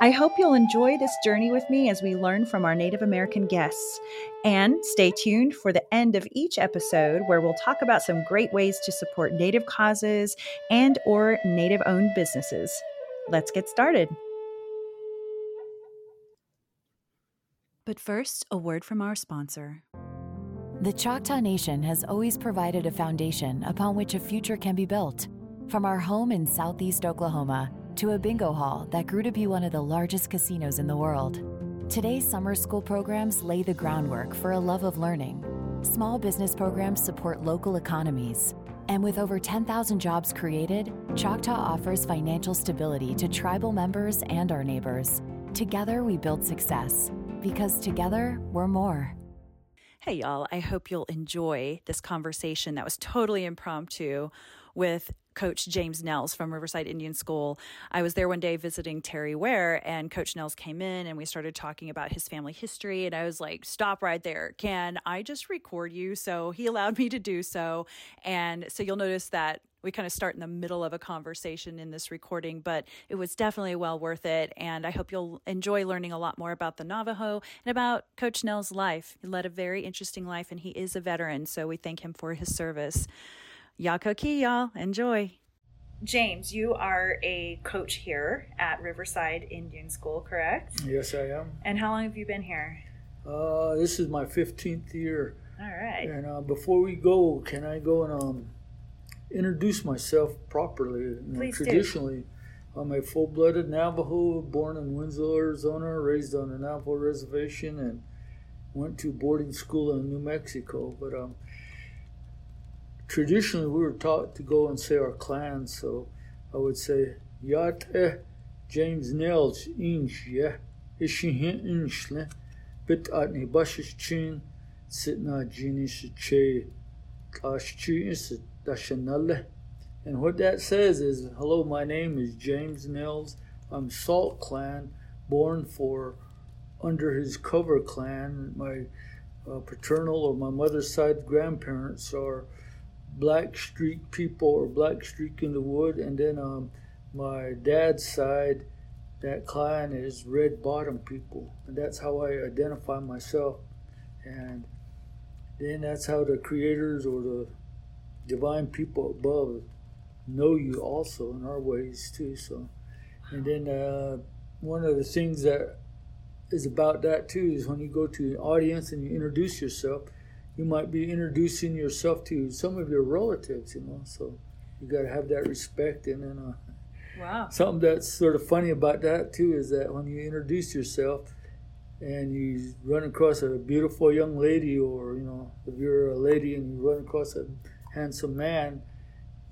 I hope you'll enjoy this journey with me as we learn from our Native American guests. And stay tuned for the end of each episode where we'll talk about some great ways to support Native causes and or Native owned businesses. Let's get started. But first, a word from our sponsor. The Choctaw Nation has always provided a foundation upon which a future can be built. From our home in southeast Oklahoma to a bingo hall that grew to be one of the largest casinos in the world. Today's summer school programs lay the groundwork for a love of learning. Small business programs support local economies. And with over 10,000 jobs created, Choctaw offers financial stability to tribal members and our neighbors. Together, we build success because together, we're more. Hey, y'all. I hope you'll enjoy this conversation that was totally impromptu with Coach James Nels from Riverside Indian School. I was there one day visiting Terry Ware, and Coach Nels came in and we started talking about his family history. And I was like, Stop right there. Can I just record you? So he allowed me to do so. And so you'll notice that we kind of start in the middle of a conversation in this recording, but it was definitely well worth it. And I hope you'll enjoy learning a lot more about the Navajo and about Coach Nell's life. He led a very interesting life and he is a veteran, so we thank him for his service. Yakoki, y'all. Enjoy. James, you are a coach here at Riverside Indian School, correct? Yes, I am. And how long have you been here? Uh, this is my 15th year. All right. And uh, before we go, can I go and um, introduce myself properly? You know, Please traditionally, do. I'm a full blooded Navajo, born in Winslow, Arizona, raised on a Navajo reservation, and went to boarding school in New Mexico. But um, traditionally we were taught to go and say our clan, so I would say Yat James Nels inch yeah ishihin inchle bit atni bashish chin sitna jinish che tashchi is dashanale. And what that says is, hello, my name is James Nels. I'm Salt Clan, born for under his cover clan. My uh, paternal or my mother's side grandparents are Black Streak people or Black Streak in the Wood, and then um, my dad's side, that clan is Red Bottom people, and that's how I identify myself. And then that's how the creators or the divine people above know you also in our ways too. So, and then uh, one of the things that is about that too is when you go to an audience and you introduce yourself you might be introducing yourself to some of your relatives, you know. So you got to have that respect. And then uh, wow. something that's sort of funny about that too is that when you introduce yourself and you run across a beautiful young lady, or you know, if you're a lady and you run across a handsome man,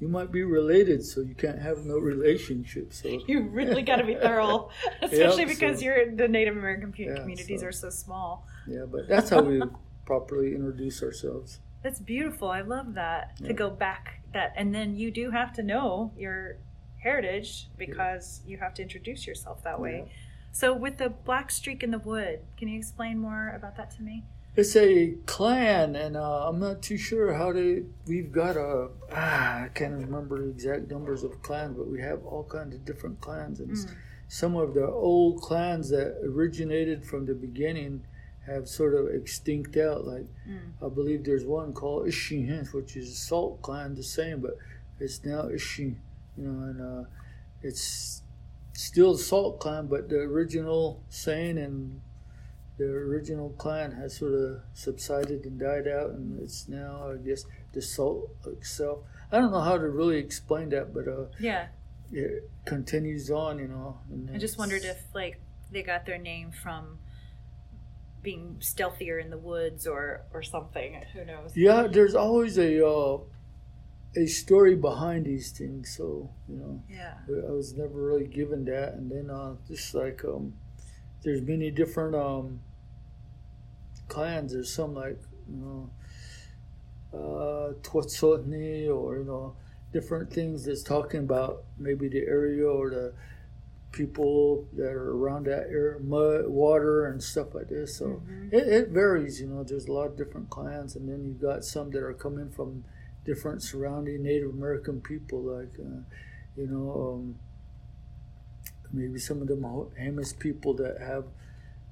you might be related, so you can't have no relationship. So you really got to be thorough, especially yep, because so, you're the Native American yeah, communities so, are so small. Yeah, but that's how we properly introduce ourselves. That's beautiful. I love that yeah. to go back that, and then you do have to know your heritage because yeah. you have to introduce yourself that way. Yeah. So, with the black streak in the wood, can you explain more about that to me? It's a clan, and uh, I'm not too sure how they. We've got a. Ah, I can't remember the exact numbers of clans, but we have all kinds of different clans, and mm. some of the old clans that originated from the beginning have sort of extinct out. Like mm. I believe there's one called Ishin, which is a salt clan, the same, but it's now Ishin, you know, and uh, it's still a salt clan, but the original saying and the original clan has sort of subsided and died out, and it's now, I guess, the salt itself. I don't know how to really explain that, but uh, yeah, it continues on, you know. I just wondered if like they got their name from being stealthier in the woods or or something. Who knows? Yeah, there's always a uh, a story behind these things. So you know, yeah, I was never really given that. And then uh, just like um, there's many different um, clans. There's some like you know, uh, Twatsotni or you know different things that's talking about maybe the area or the people that are around that area, mud, water, and stuff like this. So Mhm. it, it varies, you know. There's a lot of different clans, and then you've got some that are coming from different surrounding Native American people, like uh, you know, um, maybe some of them Amish people that have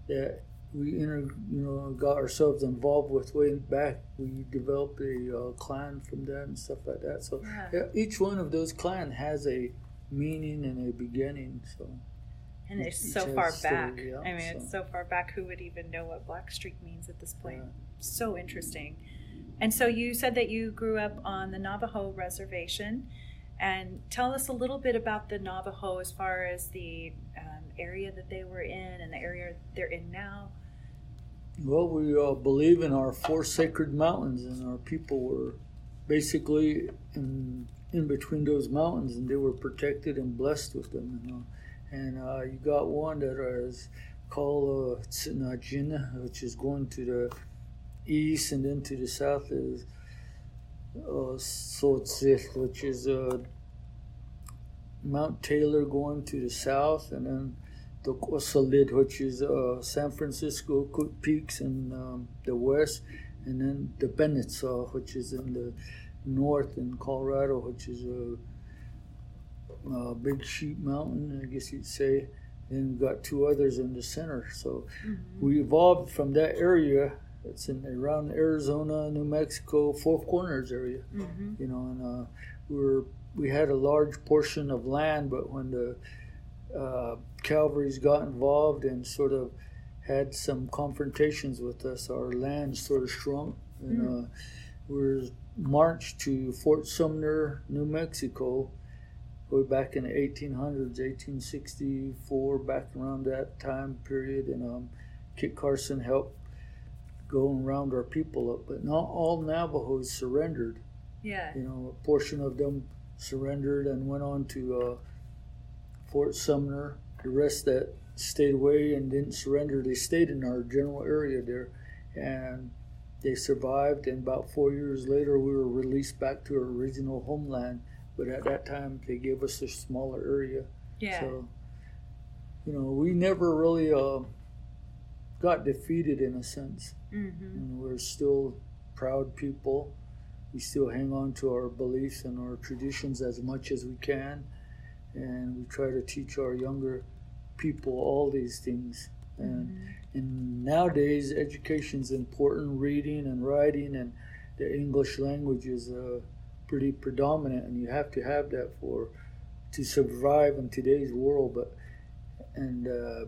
that we inter, you know, got ourselves involved with way back. We developed a uh, clan from that and stuff like that. So yeah, each one of those clan has a meaning and a beginning. So And it's so far a story, back. yeah, I mean, it's so- so far back. Who would even know what Black Streak means at this point? Yeah. So interesting. And so you said that you grew up on the Navajo reservation. And tell us a little bit about the Navajo as far as the um, area that they were in and the area they're in now. Well, we uh, believe in our four sacred mountains, and our people were basically in in between those mountains, and they were protected and blessed with them. You know, and uh, you got one that is called uh, which is going to the east, and then to the south is uh, which is uh, Mount Taylor going to the south, and then the Cosalid, which is uh, San Francisco Peaks in um, the west, and then the Bennettsaw, which is in the north in Colorado, which is a, a big sheep mountain, I guess you'd say. And got two others in the center. So we evolved from that area. It's in around Arizona, New Mexico, Four Corners area Mm-hmm. you know, and uh, we were we had a large portion of land, but when the uh, Calvaries got involved and sort of had some confrontations with us, our land sort of shrunk, and uh, we were marched to Fort Sumner, New Mexico, way back in the 1800s, 1864, back around that time period, and um, Kit Carson helped go and round our people up, but not all Navajos surrendered Yeah. you know, a portion of them surrendered and went on to uh, Fort Sumner. The rest that stayed away and didn't surrender, they stayed in our general area there, and they survived. And about four years later, we were released back to our original homeland. But at that time, they gave us a smaller area. Yeah. So, you know, we never really uh, got defeated in a sense. mm-hmm. And we're still proud people. We still hang on to our beliefs and our traditions as much as we can. And we try to teach our younger people all these things. And, and nowadays, education's important. Reading and writing and the English language is uh, pretty predominant, and you have to have that for to survive in today's world. But and uh,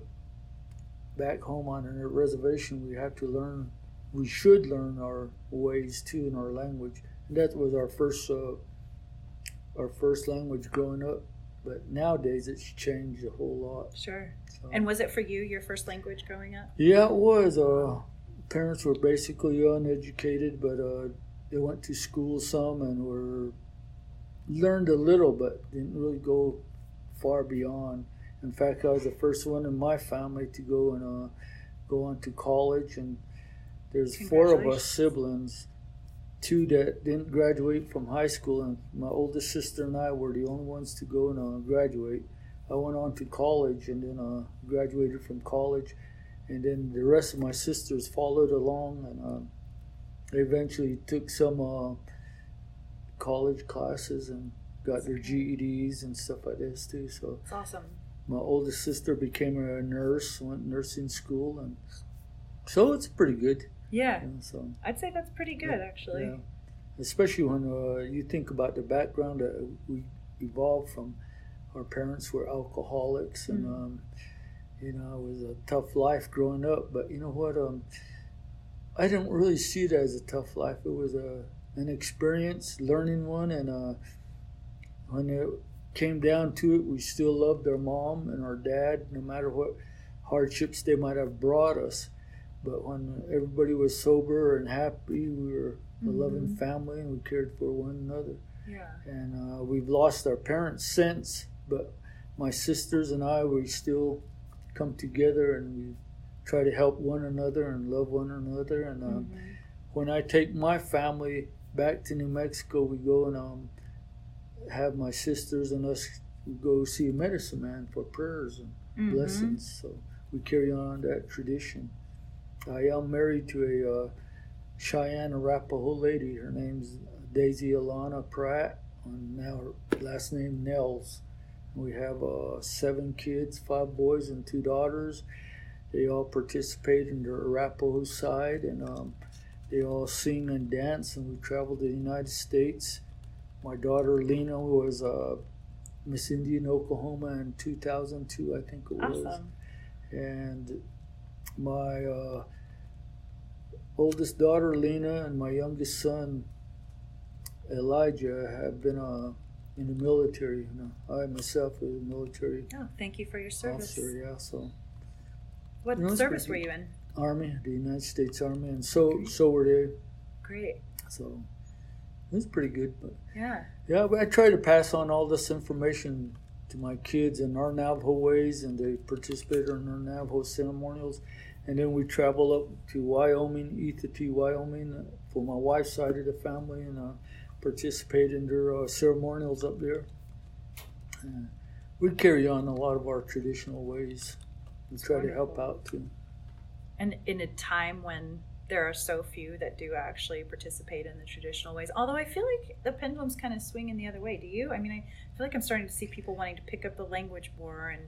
back home on a reservation, we have to learn. We should learn our ways too in our language. And that was our first uh, our first language growing up. But nowadays, it's changed a whole lot. Sure. So. And was it for you your first language growing up? Yeah, it was. Uh, parents were basically uneducated, but uh, they went to school some and were learned a little, but didn't really go far beyond. In fact, I was the first one in my family to go and uh, go on to college, and there's four of us siblings. Two that didn't graduate from high school, and my oldest sister and I were the only ones to go and uh, graduate. I went on to college and then uh, graduated from college, and then the rest of my sisters followed along, and um, they eventually took some uh, college classes and got their GEDs and stuff like this too. So It's awesome. my oldest sister became a nurse, went nursing school, and so it's pretty good. Yeah. You know, so I'd say that's pretty good, actually. yeah. especially when uh, you think about the background that we evolved from. Our parents were alcoholics, and Mm. um, you know it was a tough life growing up. But you know what? Um, I didn't really see it as a tough life. It was a an experience, learning one, and uh, when it came down to it, we still loved our mom and our dad, no matter what hardships they might have brought us. But when everybody was sober and happy, we were a loving family and we cared for one another. Yeah. And uh, we've lost our parents since, but my sisters and I, we still come together and we try to help one another and love one another. And um, when I take my family back to New Mexico, we go and um, have my sisters and us go see a medicine man for prayers and mm-hmm. blessings. So we carry on that tradition. I am married to a uh, Cheyenne Arapaho lady. Her name's Daisy Alana Pratt, and now her last name Nels. We have uh, seven kids, five boys and two daughters. They all participate in the Arapaho side, and um, they all sing and dance. And we travel to the United States. My daughter Lena was uh, Miss Indian Oklahoma in 2002, I think it was. Awesome. And my uh, oldest daughter Lena and my youngest son Elijah have been uh, in the military. You know, I myself was in the military. Oh, thank you for your service. Officer, yeah. So. What you know, service were you in? Army, the United States Army, and so so were they. Great. So it was pretty good, but yeah, yeah. But I try to pass on all this information to my kids in our Navajo ways, and they participate in our Navajo ceremonials. And then we travel up to Wyoming, Ethete, Wyoming, for my wife's side of the family, and uh, participate in their uh, ceremonials up there. We carry on a lot of our traditional ways and try to help out too. And in a time when there are so few that do actually participate in the traditional ways. Although I feel like the pendulum's kind of swinging the other way. Do you? I mean, I feel like I'm starting to see people wanting to pick up the language more and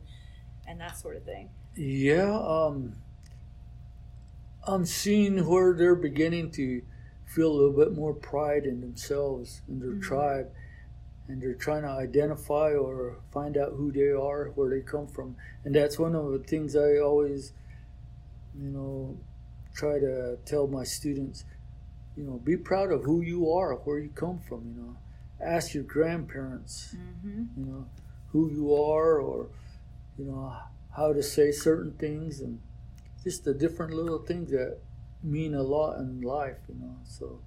and that sort of thing. Yeah, um, I'm seeing where they're beginning to feel a little bit more pride in themselves and their mm-hmm. tribe, and they're trying to identify or find out who they are, where they come from, and that's one of the things I always, you know, try to tell my students. You know, be proud of who you are, where you come from. You know, ask your grandparents. Mm-hmm. You know, who you are, or you know how to say certain things, and just the different little things that mean a lot in life, you know. So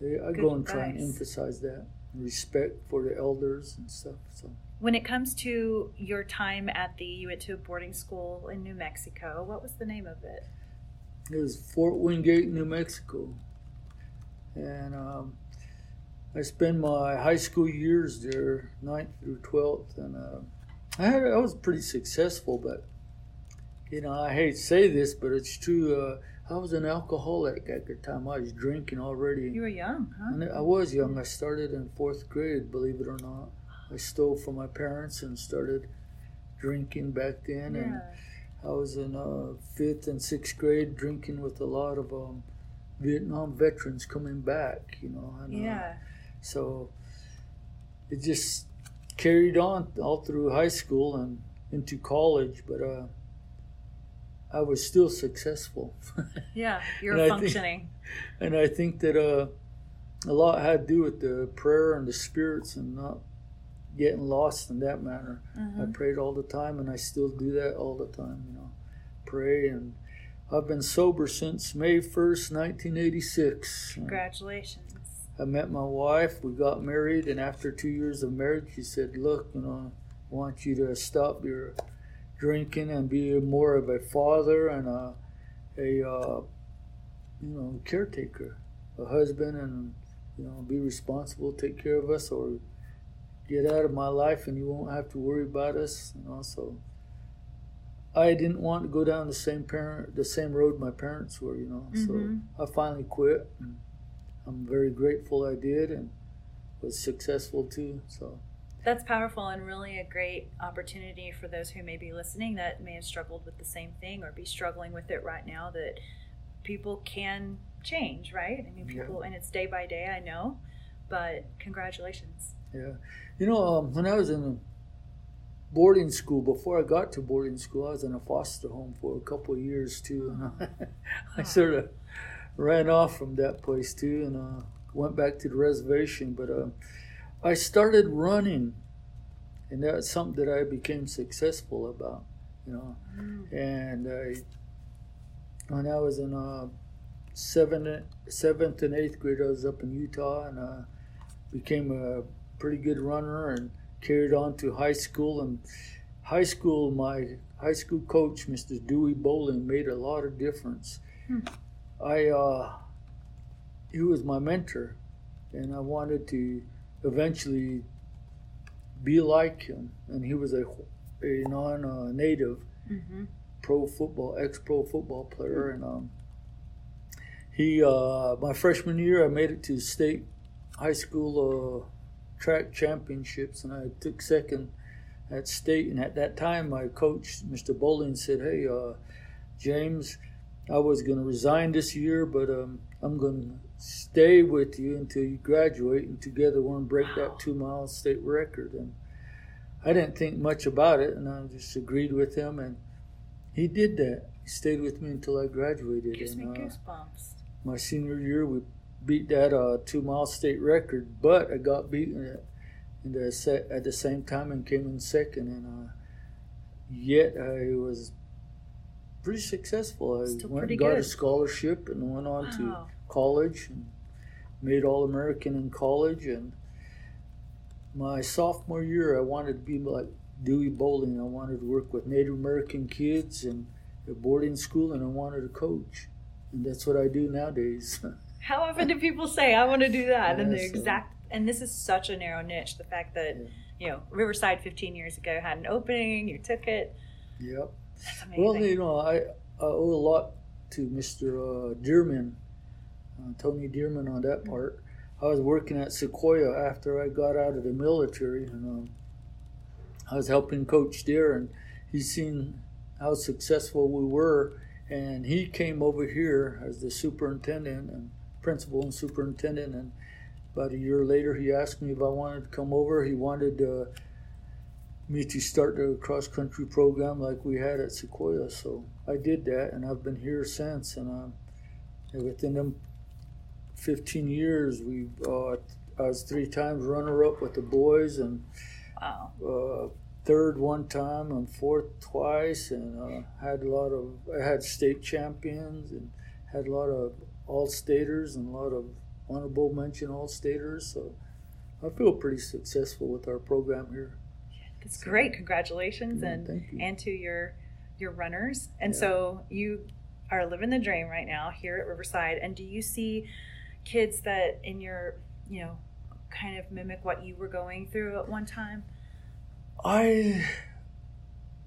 I Good go and advice. try and emphasize that respect for the elders and stuff. So when it comes to your time at the you went to a boarding school in New Mexico, what was the name of it? It was Fort Wingate, New Mexico, and um, I spent my high school years there, ninth through twelfth, and uh, I had I was pretty successful, but you know I hate to say this, but it's true. Uh, I was an alcoholic at the time. I was drinking already. You were young, huh? And I was young. I started in fourth grade, believe it or not. I stole from my parents and started drinking back then. Yeah. And I was in uh, fifth and sixth grade drinking with a lot of um, Vietnam veterans coming back, you know. And, uh, yeah. Uh, so it just carried on all through high school and into college. But uh, I was still successful. yeah, you're functioning. Think, and I think that uh, a lot had to do with the prayer and the spirits and not getting lost in that manner. Mm-hmm. I prayed all the time, and I still do that all the time. You know, pray and. I've been sober since May 1st, 1986. Congratulations. I met my wife, we got married, and after two years of marriage, she said, Look, you know, I want you to stop your drinking and be more of a father and a, a uh, you know caretaker, a husband, and you know be responsible, take care of us, or get out of my life, and you won't have to worry about us. And also, I didn't want to go down the same parent, the same road my parents were. You know, mm-hmm. so I finally quit. And I'm very grateful I did, and was successful too. So that's powerful and really a great opportunity for those who may be listening that may have struggled with the same thing or be struggling with it right now that people can change right i mean people yeah. and it's day by day i know but congratulations yeah you know um, when i was in boarding school before i got to boarding school i was in a foster home for a couple of years too and i, I sort of ran off from that place too and uh, went back to the reservation but uh, I started running, and that's something that I became successful about, you know. Mm. And I, when I was in uh, seventh, seventh and eighth grade, I was up in Utah, and uh, became a pretty good runner, and carried on to high school. And high school, my high school coach, Mr. Dewey Bowling, made a lot of difference. Hmm. I, uh, he was my mentor, and I wanted to eventually be like him. And he was a, a non-native mm-hmm. pro football, ex-pro football player, and um, he uh, my freshman year I made it to state high school uh, track championships, and I took second at state. And at that time, my coach, Mr. Bowling, said, "Hey, uh, James, I was going to resign this year, but um, I'm going to stay with you until you graduate, and together we're going to break that two mile state record." And I didn't think much about it, and I just agreed with him, and he did that. He stayed with me until I graduated. Gives and, me uh, goosebumps. My senior year, we beat that uh, two mile state record, but I got beaten at, in the set at the same time and came in second. And uh, yet I was pretty successful. I Still went and got good. a scholarship and went on wow. to college and made All American in college. And my sophomore year, I wanted to be like Dewey Bowling. I wanted to work with Native American kids and a boarding school, and I wanted to coach. And that's what I do nowadays. How often do people say, I want to do that? and the so- exact, and this is such a narrow niche. The fact that, Yeah. you know, Riverside 15 years ago had an opening, you took it. yep. Well, you know, I, I owe a lot to Mr. Uh, Dearman, uh, Tony Dearman on that part. I was working at Sequoyah after I got out of the military, and um, I was helping Coach Deer, and he seen how successful we were, and he came over here as the superintendent and principal and superintendent, and about a year later, he asked me if I wanted to come over. He wanted uh, me to start the cross country program like we had at Sequoyah. So I did that, and I've been here since. And um, and within them 15 years, we uh, I was three times runner up with the boys, and wow. uh, third one time, and fourth twice, and uh, had a lot of I had state champions and had a lot of all staters and a lot of honorable mention all staters. So I feel pretty successful with our program here. It's great. Congratulations Yeah, and and to your your runners. And Yeah. so you are living the dream right now here at Riverside. And do you see kids that in your you know kind of mimic what you were going through at one time? I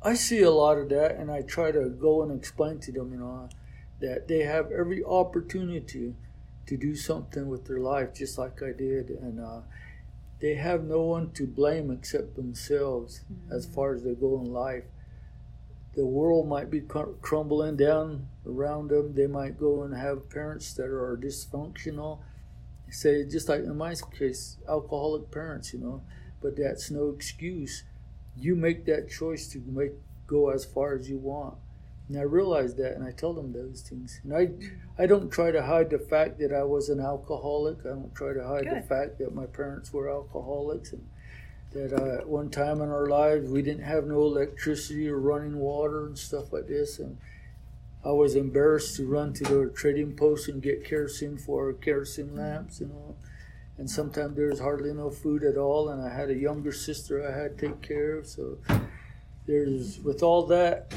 I see a lot of that, and I try to go and explain to them, you know, that they have every opportunity to do something with their life, just like I did, and uh, they have no one to blame except themselves as mm. far as they go in life. The world might be cr- crumbling down around them. They might go and have parents that are dysfunctional. Say, just like in my case, alcoholic parents, you know, but that's no excuse you make that choice to make go as far as you want. And I realize that, and I tell them those things. And I, I don't try to hide the fact that I was an alcoholic. I don't try to hide the fact that my parents were alcoholics, and that uh, at one time in our lives we didn't have no electricity or running water and stuff like this. And I was embarrassed to run to the trading post and get kerosene for our kerosene lamps, you know and sometimes there was hardly no food at all and i had a younger sister i had to take care of so there's with all that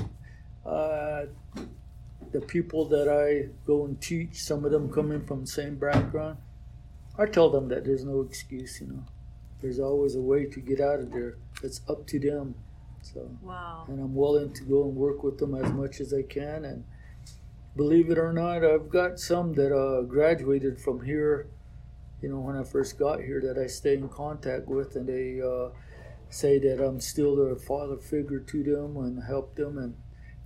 uh, the people that i go and teach some of them coming from the same background i tell them that there's no excuse you know there's always a way to get out of there it's up to them so Wow. and I'm willing to go and work with them as much as I can. And believe it or not, I've got some that uh, graduated from here. You know, when I first got here, that I stay in contact with, and they uh, say that I'm still their father figure to them and help them. And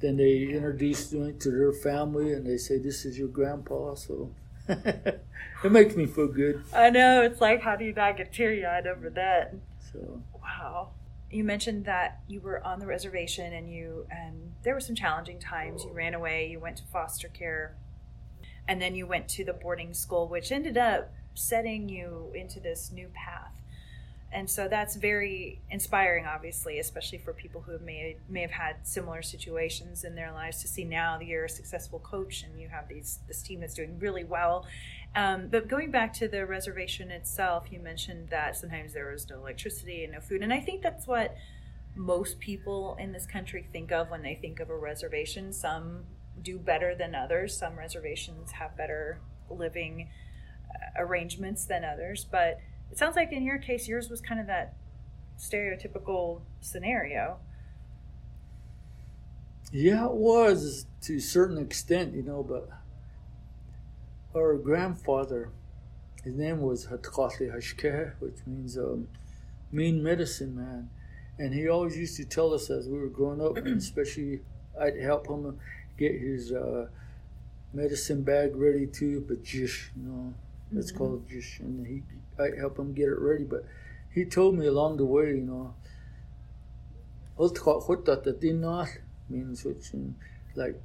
then they introduce me to their family, and they say, "This is your grandpa." So it makes me feel good. I know. It's like, how do you not get teary eyed over that? So Wow. You mentioned that you were on the reservation and you and there were some challenging times. You ran away, you went to foster care, and then you went to the boarding school, which ended up setting you into this new path. And so that's very inspiring, obviously, especially for people who may may have had similar situations in their lives. To see now that you're a successful coach and you have these this team that's doing really well, um, but going back to the reservation itself, you mentioned that sometimes there was no electricity and no food. And I think that's what most people in this country think of when they think of a reservation. Some do better than others, some reservations have better living uh, arrangements than others. But it sounds like in your case, yours was kind of that stereotypical scenario. Yeah, it was to a certain extent, you know, but our grandfather, his name was Hatkati Hashkeh, which means um, mean medicine man. And he always used to tell us as we were growing up, and especially I'd help him get his uh, medicine bag ready too, but jish, you know, it's mm-hmm. called jish, and he I'd help him get it ready. But he told me along the way, you know, means which like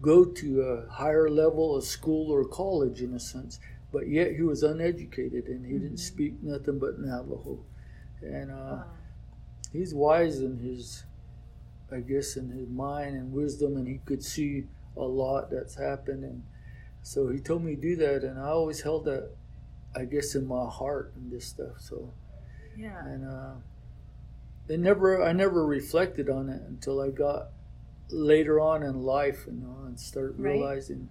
go to a higher level of school or college in a sense, but yet he was uneducated and he mm-hmm. didn't speak nothing but Navajo, and uh, wow. he's wise in his, I guess, in his mind and wisdom, and he could see a lot that's happened, and so he told me to do that, and I always held that, I guess, in my heart and this stuff. So, yeah, and uh, it never, I never reflected on it until I got later on in life, you know, and start right. realizing,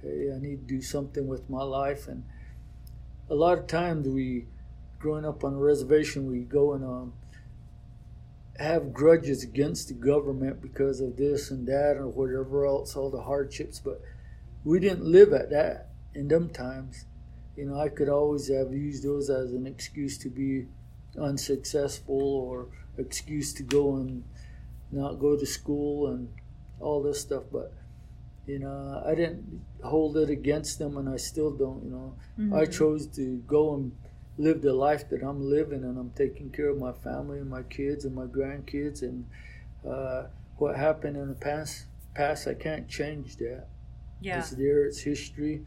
hey, I need to do something with my life. And a lot of times we, growing up on a reservation, we go and um, have grudges against the government because of this and that or whatever else, all the hardships. But we didn't live at that in them times. You know, I could always have used those as an excuse to be unsuccessful or excuse to go and not go to school and all this stuff. But you know, I didn't hold it against them, and I still don't. You know, mm-hmm. I chose to go and live the life that I'm living, and I'm taking care of my family and my kids and my grandkids. And uh, what happened in the past, past I can't change that. Yeah. It's there. It's history.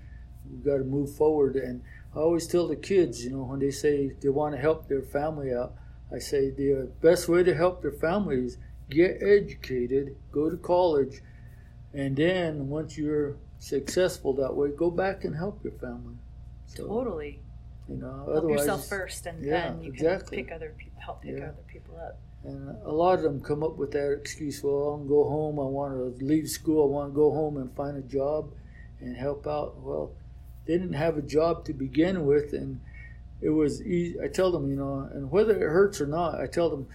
We've got to move forward. And I always tell the kids, you know, when they say they want to help their family out, I say the best way to help their families get educated, go to college, and then once you're successful that way, go back and help your family. So, totally. You know, help yourself first, and yeah, then you exactly. can pick other people, help pick yeah. other people up. And a lot of them come up with that excuse. Well, I want to go home. I want to leave school. I want to go home and find a job and help out. Well, they didn't have a job to begin with, and it was easy. I tell them, you know, and whether it hurts or not, I tell them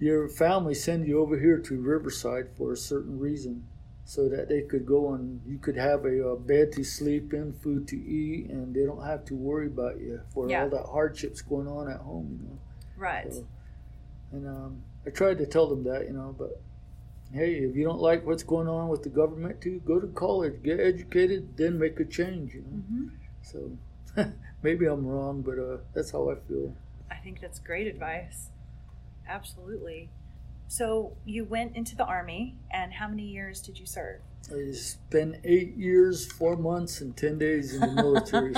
your family send you over here to Riverside for a certain reason so that they could go and you could have a, a bed to sleep in, food to eat, and they don't have to worry about you for yeah. all that hardships going on at home, you know. Right. So, and um, I tried to tell them that, you know, but hey, if you don't like what's going on with the government, too, go to college, get educated, then make a change, you know. Mm-hmm. So maybe I'm wrong, but uh, that's how I feel. I think that's great advice. Absolutely. So you went into the army, and how many years did you serve? I spent eight years, four months, and ten days in the military.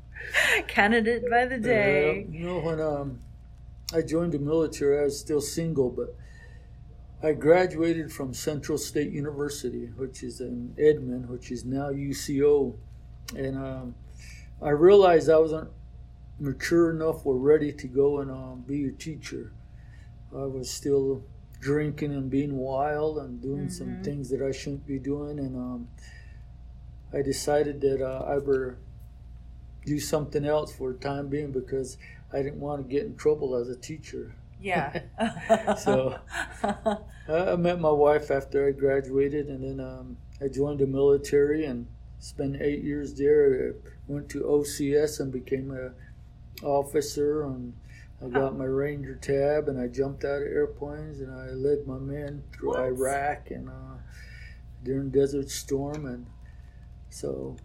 Candidate by the day. Uh, you know, when um, I joined the military, I was still single, but I graduated from Central State University, which is in Edmond, which is now UCO, and um, I realized I wasn't mature enough or ready to go and um, be a teacher. I was still drinking and being wild and doing mm-hmm. some things that I shouldn't be doing, and um, I decided that uh, I better do something else for the time being because I didn't want to get in trouble as a teacher. Yeah. so I met my wife after I graduated, and then um, I joined the military and spent eight years there. I went to OCS and became a officer and I got my Ranger tab and I jumped out of airplanes and I led my men through what? Iraq and uh, during Desert Storm and so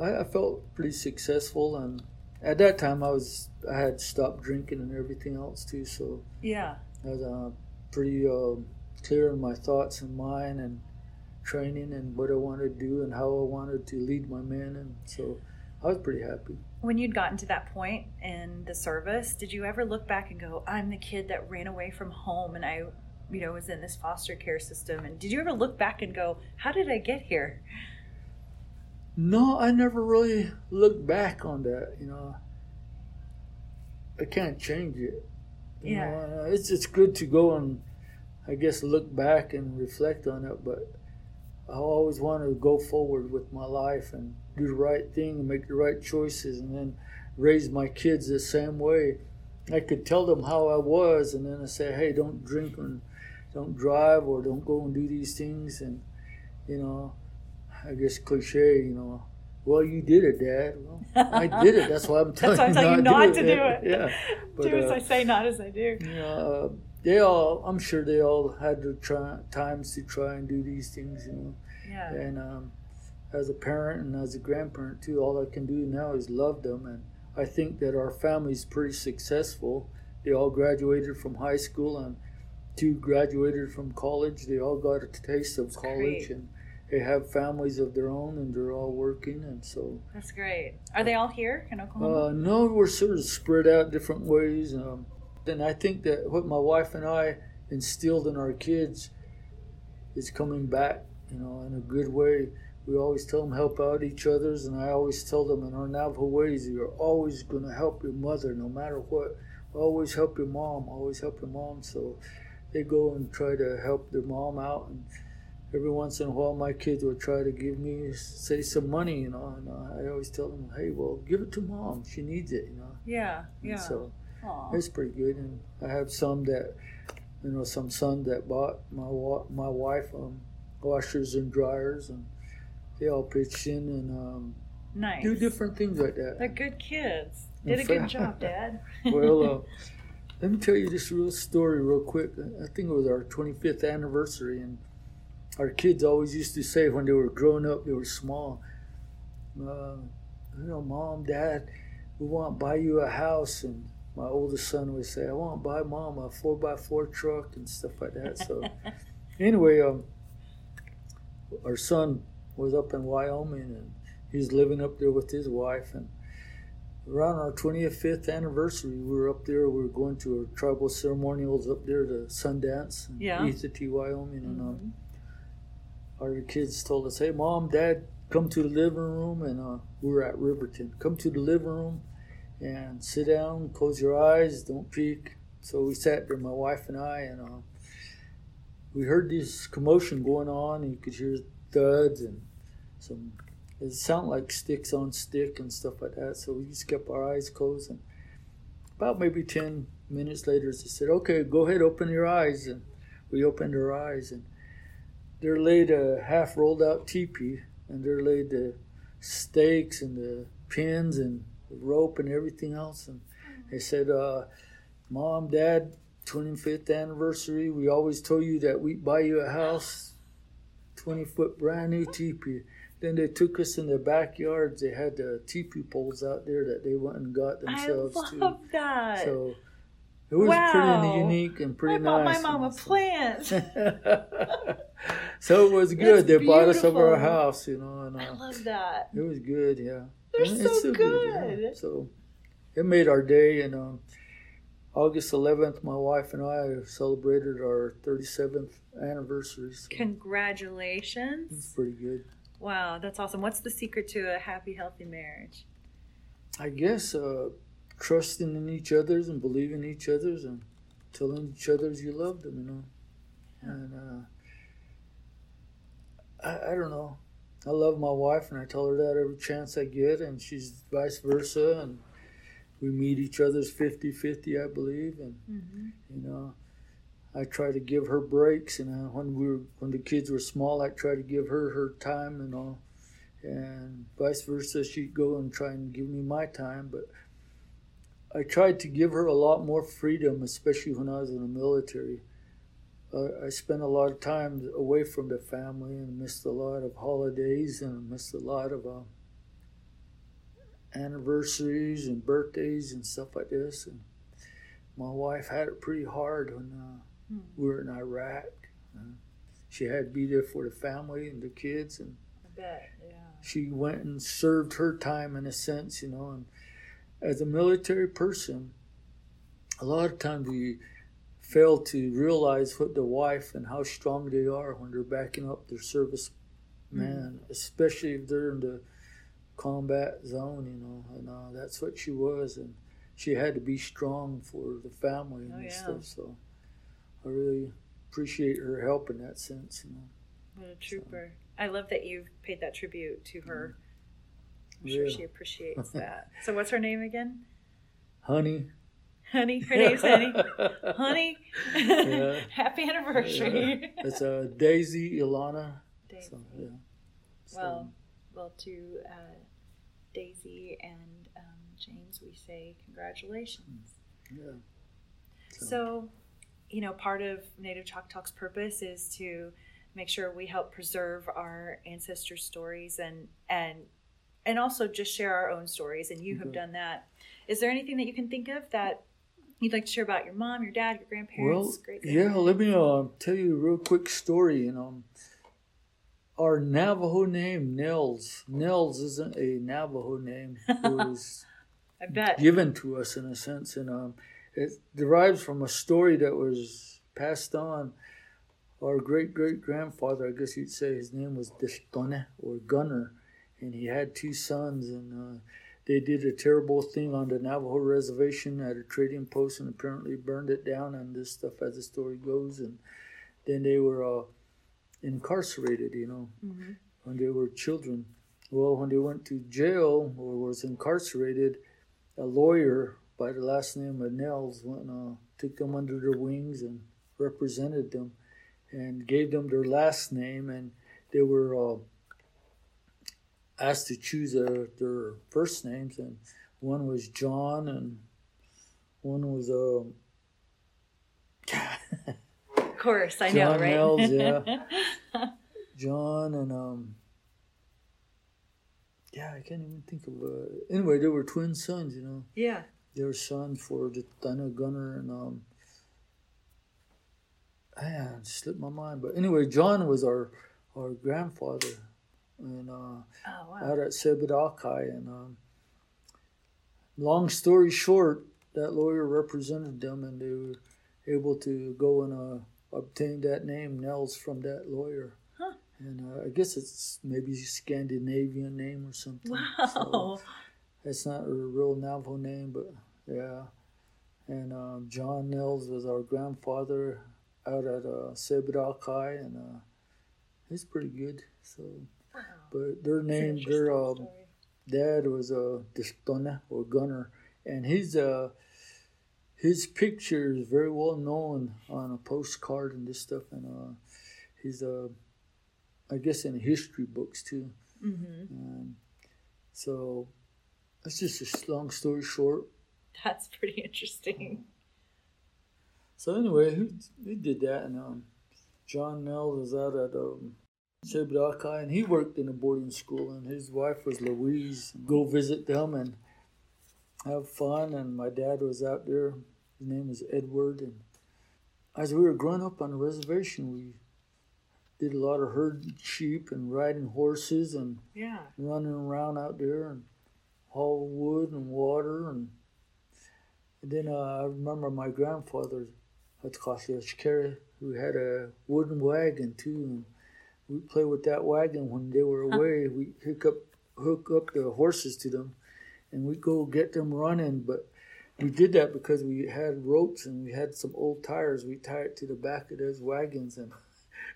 I, I, felt pretty successful and at that time I was I had stopped drinking and everything else too so yeah I was uh, pretty uh, clear in my thoughts and mind and training and what I wanted to do and how I wanted to lead my men and so I was pretty happy when you'd gotten to that point in the service, did you ever look back and go, I'm the kid that ran away from home and I, you know, was in this foster care system? And did you ever look back and go, how did I get here? No, I never really looked back on that, you know. I can't change it. You yeah. Know? Uh, it's it's good to go and I guess look back and reflect on it, but I always want to go forward with my life and do the right thing and make the right choices and then raise my kids the same way I could tell them how I was, and then I say, hey, don't drink and don't drive or don't go and do these things, and you know, I guess cliche, you know. Well, you did it, Dad. Well, I did it. That's why I'm telling That's you telling not, you do, not it. to do it. Yeah, But, do as uh, I say, not as I do. you know, uh, they all. I'm sure they all had their try, times to try and do these things, you know. Yeah. And um, as a parent and as a grandparent too, all I can do now is love them. And I think that our family's pretty successful. They all graduated from high school, and two graduated from college. They all got a taste of college, great. and they have families of their own, and they're all working. And so, That's great. Are they all here in Oklahoma? uh, no, we're sort of spread out different ways. Um, and I think that what my wife and I instilled in our kids is coming back, you know, in a good way. We always tell them help out each other's, and I always tell them in our Navajo ways, you're always going to help your mother no matter what. Always help your mom. Always help your mom. So they go and try to help their mom out, and every once in a while, my kids will try to give me say some money, you know, and uh, I always tell them, hey, well, give it to mom. She needs it, you know. yeah. And Yeah. So Aw. it's pretty good, and I have some that, you know, some son that bought my wa- my wife um, washers and dryers, and they all pitched in and um, nice. do different things like that They're good kids. In Did a good job, Dad. well, uh, let me tell you this real story real quick. I think it was our 25th anniversary, and our kids always used to say when they were growing up, they were small, uh, you know, mom, dad, we want to buy you a house, and my oldest son would say, I want to buy mom a four by four truck and stuff like that. So anyway, um, our son was up in Wyoming, and he was living up there with his wife, and around our 25th anniversary, we were up there. We were going to our tribal ceremonials up there to Sundance in Yeah. Ethete, Wyoming, and um, Mhm. Our kids told us, "Hey, mom, dad, come to the living room." And uh, we were at Riverton. Come to the living room and sit down. Close your eyes. Don't peek. So we sat there, my wife and I, and uh, we heard this commotion going on. And you could hear thuds and some. It sounded like sticks on stick and stuff like that. So we just kept our eyes closed. And about maybe ten minutes later, they said, "Okay, go ahead, open your eyes." And we opened our eyes and there laid a half rolled out teepee and there laid the stakes and the pins and the rope and everything else. And they said uh, mom dad 25th anniversary we always told you that we'd buy you a house 20 foot brand new teepee. Then they took us in their backyards. They had the teepee poles out there that they went and got themselves. I love too that. so it was Wow. pretty unique and pretty nice. I bought my mom a plant. so it was good. That's they bought us over our house, you know, and I uh, love that. it was good. Yeah, They're And so it's still yeah. good. So it made our day. And um, August 11th, my wife and I celebrated our 37th anniversary. So it's pretty good. Wow, that's awesome. What's the secret to a happy, healthy marriage? I guess uh, trusting in each other's and believing each other's and telling each other's you love them, you know. And uh, I, I don't know. I love my wife and I tell her that every chance I get, and she's vice versa. And we meet each other's 50 50, I believe. And, Mm-hmm. you know, I try to give her breaks. And uh, when we were, when the kids were small, I try to give her her time and all and vice versa. She'd go and try and give me my time, but I tried to give her a lot more freedom, especially when I was in the military. Uh, I spent a lot of time away from the family and missed a lot of holidays and missed a lot of uh, anniversaries and birthdays and stuff like this. And my wife had it pretty hard when uh, Hmm. we were in Iraq. Uh, she had to be there for the family and the kids and I bet, yeah. she went and served her time in a sense, you know. And as a military person, a lot of times we fail to realize what the wife and how strong they are when they're backing up their service man, especially if they're in the combat zone, you know. And uh, that's what she was, and she had to be strong for the family and Oh, yeah. stuff. So I really appreciate her help in that sense, you know. What a trooper. I love that you've paid that tribute to her. I'm sure Yeah. she appreciates that. So, what's her name again? Honey, Honey, her name's Honey. Honey, Yeah. happy anniversary. It's uh, Daisy Ilana. Daisy. So, yeah. So, Well, well, to uh, Daisy and um, James, we say congratulations. yeah. So, you know, part of Native Choctaw's purpose is to make sure we help preserve our ancestor stories and and and also just share our own stories. And you have Mhm. done that. Is there anything that you can think of that you'd like to share about your mom, your dad, your Well, grandparents? great yeah. Let me uh, tell you a real quick story. You know, our Navajo name Nels. Nels isn't a Navajo name. It was I bet. given to us in a sense, and um, it derives from a story that was passed on. Our great great grandfather, I guess you'd say, his name was Dishtone or Gunner, and he had two sons, and uh, they did a terrible thing on the Navajo reservation at a trading post, and apparently burned it down and this stuff as the story goes, and then they were uh, incarcerated, you know, Mhm. when they were children. Well, when they went to jail or was incarcerated, a lawyer by the last name of Nels went and uh, took them under their wings and represented them and gave them their last name and they were uh, asked to choose their, their first names and one was John and one was um Of course, I know, John right? Nels, yeah. John and um yeah, I can't even think of uh, anyway, they were twin sons, you know. yeah. their son for the Dana Gunner and um ah, it slipped my mind. But anyway, John was our our grandfather and uh Oh wow. out at Seba Dalkai and um long story short, that lawyer represented them and they were able to go and uh, obtain that name Nels from that lawyer. Huh. And uh, I guess it's maybe Scandinavian name or something. So- Wow. it's not a real Navajo name, but yeah. And um, John Nels was our grandfather out at uh, and uh, he's pretty good. So. But their name, their story. dad was a uh, Distone or Gunner, and his uh, his picture is very well known on a postcard and this stuff, and uh, he's uh, I guess in history books too. Mhm. Um, so that's just a long story short. That's pretty interesting. So anyway, he, he did that, and um, John Nell was out at um, Seba Dalkai, and he worked in a boarding school, and his wife was Louise. Go visit them and have fun, and my dad was out there. His name is Edward, and as we were growing up on the reservation, we did a lot of herding sheep and riding horses and Yeah. running around out there and haul wood and water and, and then uh, I remember my grandfather Hatkashkere, who had a wooden wagon too and we play with that wagon when they were away we hook up hook up the horses to them and we go get them running but we did that because we had ropes and we had some old tires we tied it to the back of those wagons and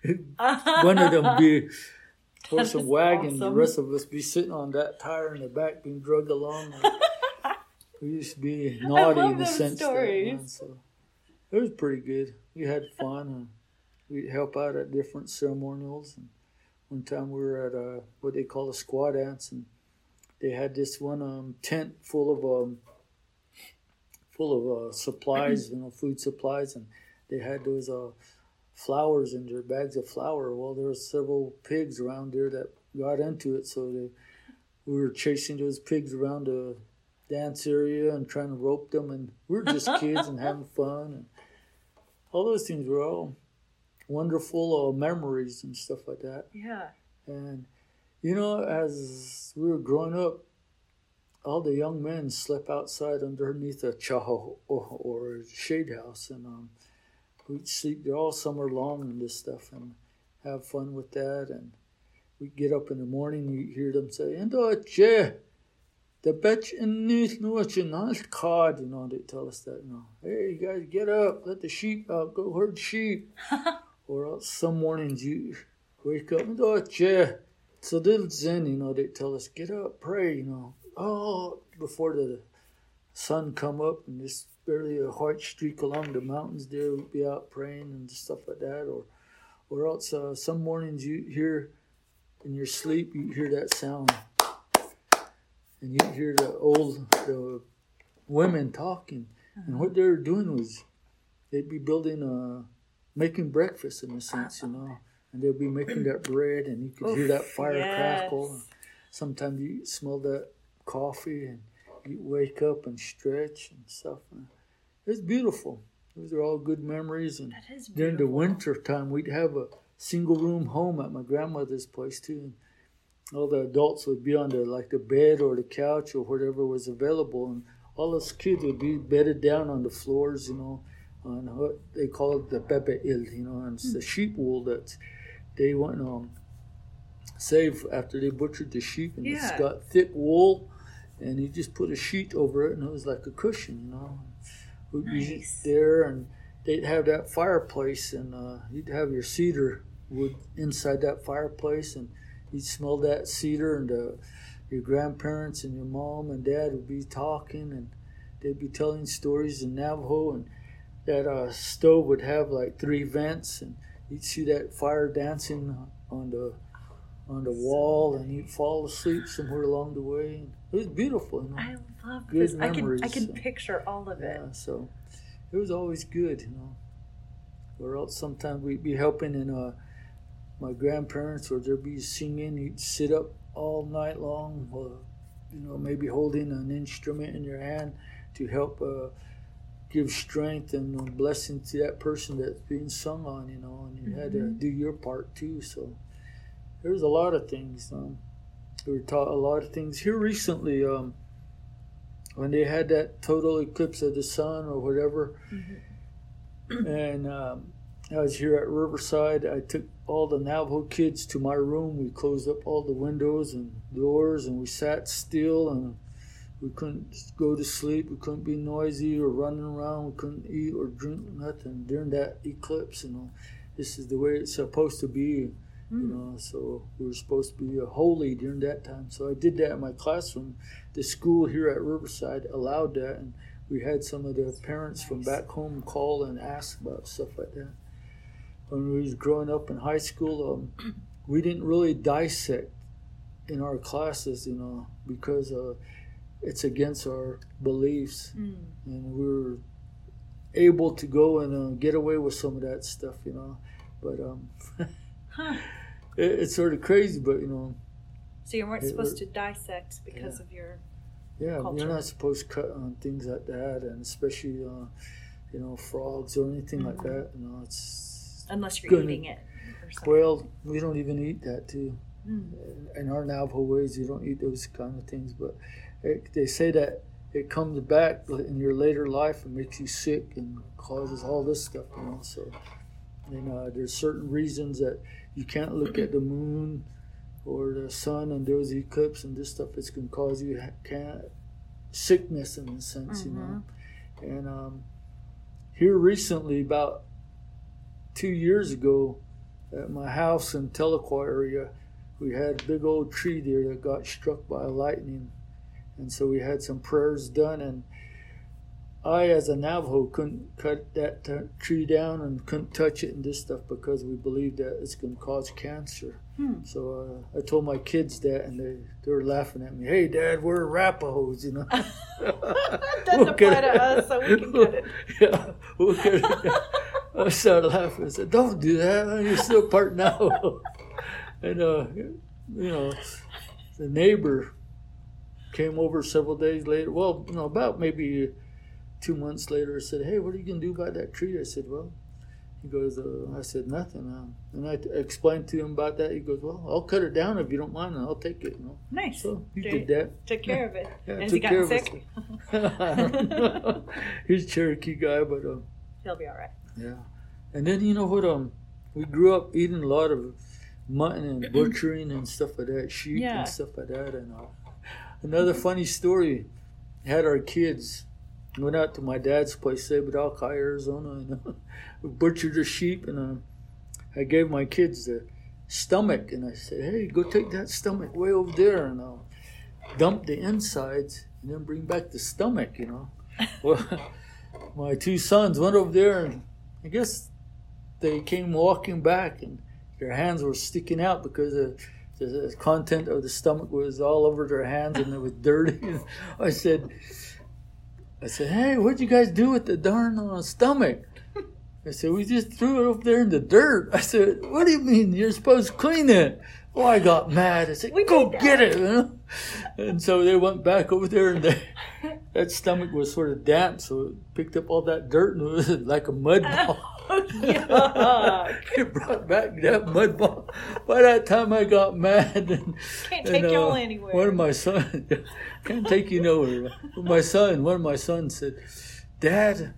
one of them be horse That and wagon. The rest of us be sitting on that tire in the back, being dragged along. we used to be naughty in the sense that stories. man, so it was pretty good. We had fun we'd help out at different ceremonials. And one time we were at a what they call a squaw dance, and they had this one um, tent full of um, full of uh, supplies, you know, food supplies, and they had those uh, flowers in their bags of flour. Well, there were several pigs around there that got into it, so they, we were chasing those pigs around the dance area and trying to rope them, and we were just kids and having fun, and all those things were all wonderful uh, memories and stuff like that. Yeah. And you know, as we were growing up, all the young men slept outside underneath a chaho or, a shade house, and um, we'd sleep there all summer long and this stuff, and have fun with that. And we'd get up in the morning, you hear them say, "Endo che, the betch in this no not cod," you know. They tell us that, you know, hey, you guys, get up, let the sheep out, go herd sheep. or else some mornings you wake up and oh yeah. So little Zen, you know, they tell us, get up, pray, you know. Oh, before the sun come up and just barely a white streak along the mountains there. We'd be out praying and stuff like that, or or else uh, some mornings you hear in your sleep you hear that sound, and you hear the old the women talking, and what they were doing was they'd be building a making breakfast in a sense, you know, and they'd be making that bread, and you could hear that fire yes. crackle. Sometimes you smell that coffee, and you wake up and stretch and stuff. It's beautiful. Those are all good memories. And during the winter time, we'd have a single room home at my grandmother's place too. And all the adults would be on the like the bed or the couch or whatever was available, and all us kids would be bedded down on the floors, you know, on what they call it the pepe il, you know, and it's the sheep wool that they want um save after they butchered the sheep, and it's got thick wool, and you just put a sheet over it, and it was like a cushion, you know. We'd be Nice. there, and they'd have that fireplace, and uh, you'd have your cedar wood inside that fireplace, and you'd smell that cedar, and uh, your grandparents and your mom and dad would be talking, and they'd be telling stories in Navajo, and that uh, stove would have like three vents, and you'd see that fire dancing on the on the wall, and you'd fall asleep somewhere along the way. And it was beautiful, you know. I love Good this. I can I can so. picture all of it. Yeah, so it was always good, you know. Or else sometimes we'd be helping in uh, my grandparents, or they'd be singing. You'd sit up all night long, uh, you know, maybe holding an instrument in your hand to help uh, give strength and blessing to that person that's being sung on, you know. And you had to do your part too. So there's a lot of things. Um, we were taught a lot of things here recently. Um, when they had that total eclipse of the sun or whatever. and um, I was here at Riverside. I took all the Navajo kids to my room. We closed up all the windows and doors, and we sat still and we couldn't go to sleep. We couldn't be noisy or running around. We couldn't eat or drink nothing during that eclipse. You know, this is the way it's supposed to be. You know, so we were supposed to be uh, holy during that time. So I did that in my classroom. The school here at Riverside allowed that, and we had some of the parents from back home call and ask about stuff like that. When we was growing up in high school, um, we didn't really dissect in our classes, you know, because uh, it's against our beliefs, Mm. and we were able to go and uh, get away with some of that stuff, you know. But um, Huh. it, it's sort of crazy, but you know, So you weren't It supposed to dissect because Yeah. of your. yeah, Culture. you're not supposed to cut on things like that, and especially uh, you know frogs or anything like Mm-hmm. that. You know, it's Unless you're Good. eating it. Well, we don't even eat that too. Mm. In our Navajo ways, you don't eat those kind of things, but it, they say that it comes back in your later life and makes you sick and causes all this stuff. You know, so and uh, there's certain reasons that you can't look at the moon or the sun and those eclipses and this stuff. It's going to cause you ha- sickness in a sense, you know. And um, here recently, about two years ago, at my house in Tahlequah area, we had a big old tree there that got struck by lightning, and so we had some prayers done. And I, as a Navajo, couldn't cut that t- tree down and couldn't touch it and this stuff because we believed that it's going to cause cancer. Hmm. So uh, I told my kids that, and they, they were laughing at me. Hey, Dad, we're Arapahoes, you know. Doesn't We'll apply to us, so we can get it. yeah, we'll get it. I started laughing. I said, "Don't do that. You're still part now." and uh, you know, the neighbor came over several days later. Well, you know, about maybe two months later. Said, "Hey, what are you gonna do about that tree?" I said, "Well." He goes, uh, I said nothing, um, and I t- explained to him about that. He goes, "Well, I'll cut it down if you don't mind, and I'll take it." You know, Nice. so he Did- did that. Took care of it. Yeah, Has he took care gotten of sick? He's a Cherokee guy, but um, He'll be all right. yeah. And then you know what? Um, we grew up eating a lot of mutton and butchering and stuff like that, sheep Yeah. and stuff like that. And uh, another funny story: had our kids went out to my dad's place, Seba Dalkai, Arizona, and uh, butchered a sheep, and um, I gave my kids the stomach, and I said, "Hey, go take that stomach way over there, and I'll dump the insides, and then bring back the stomach." You know. Well, my two sons went over there, and I guess they came walking back, and their hands were sticking out because the, the content of the stomach was all over their hands, and it was dirty. I said, I said, hey, what'd you guys do with the darn uh, stomach? I said, we just threw it over there in the dirt. I said, what do you mean? You're supposed to clean it. Oh, I got mad. I said, We go get it. You know? And so they went back over there and they, that stomach was sort of damp. So it picked up all that dirt and it was like a mud ball. Yuck. it brought back that mud ball. By that time I got mad. And, Can't and, take y'all uh, anywhere. One of my sons, can't take you nowhere. But my son, one of my sons said, Dad,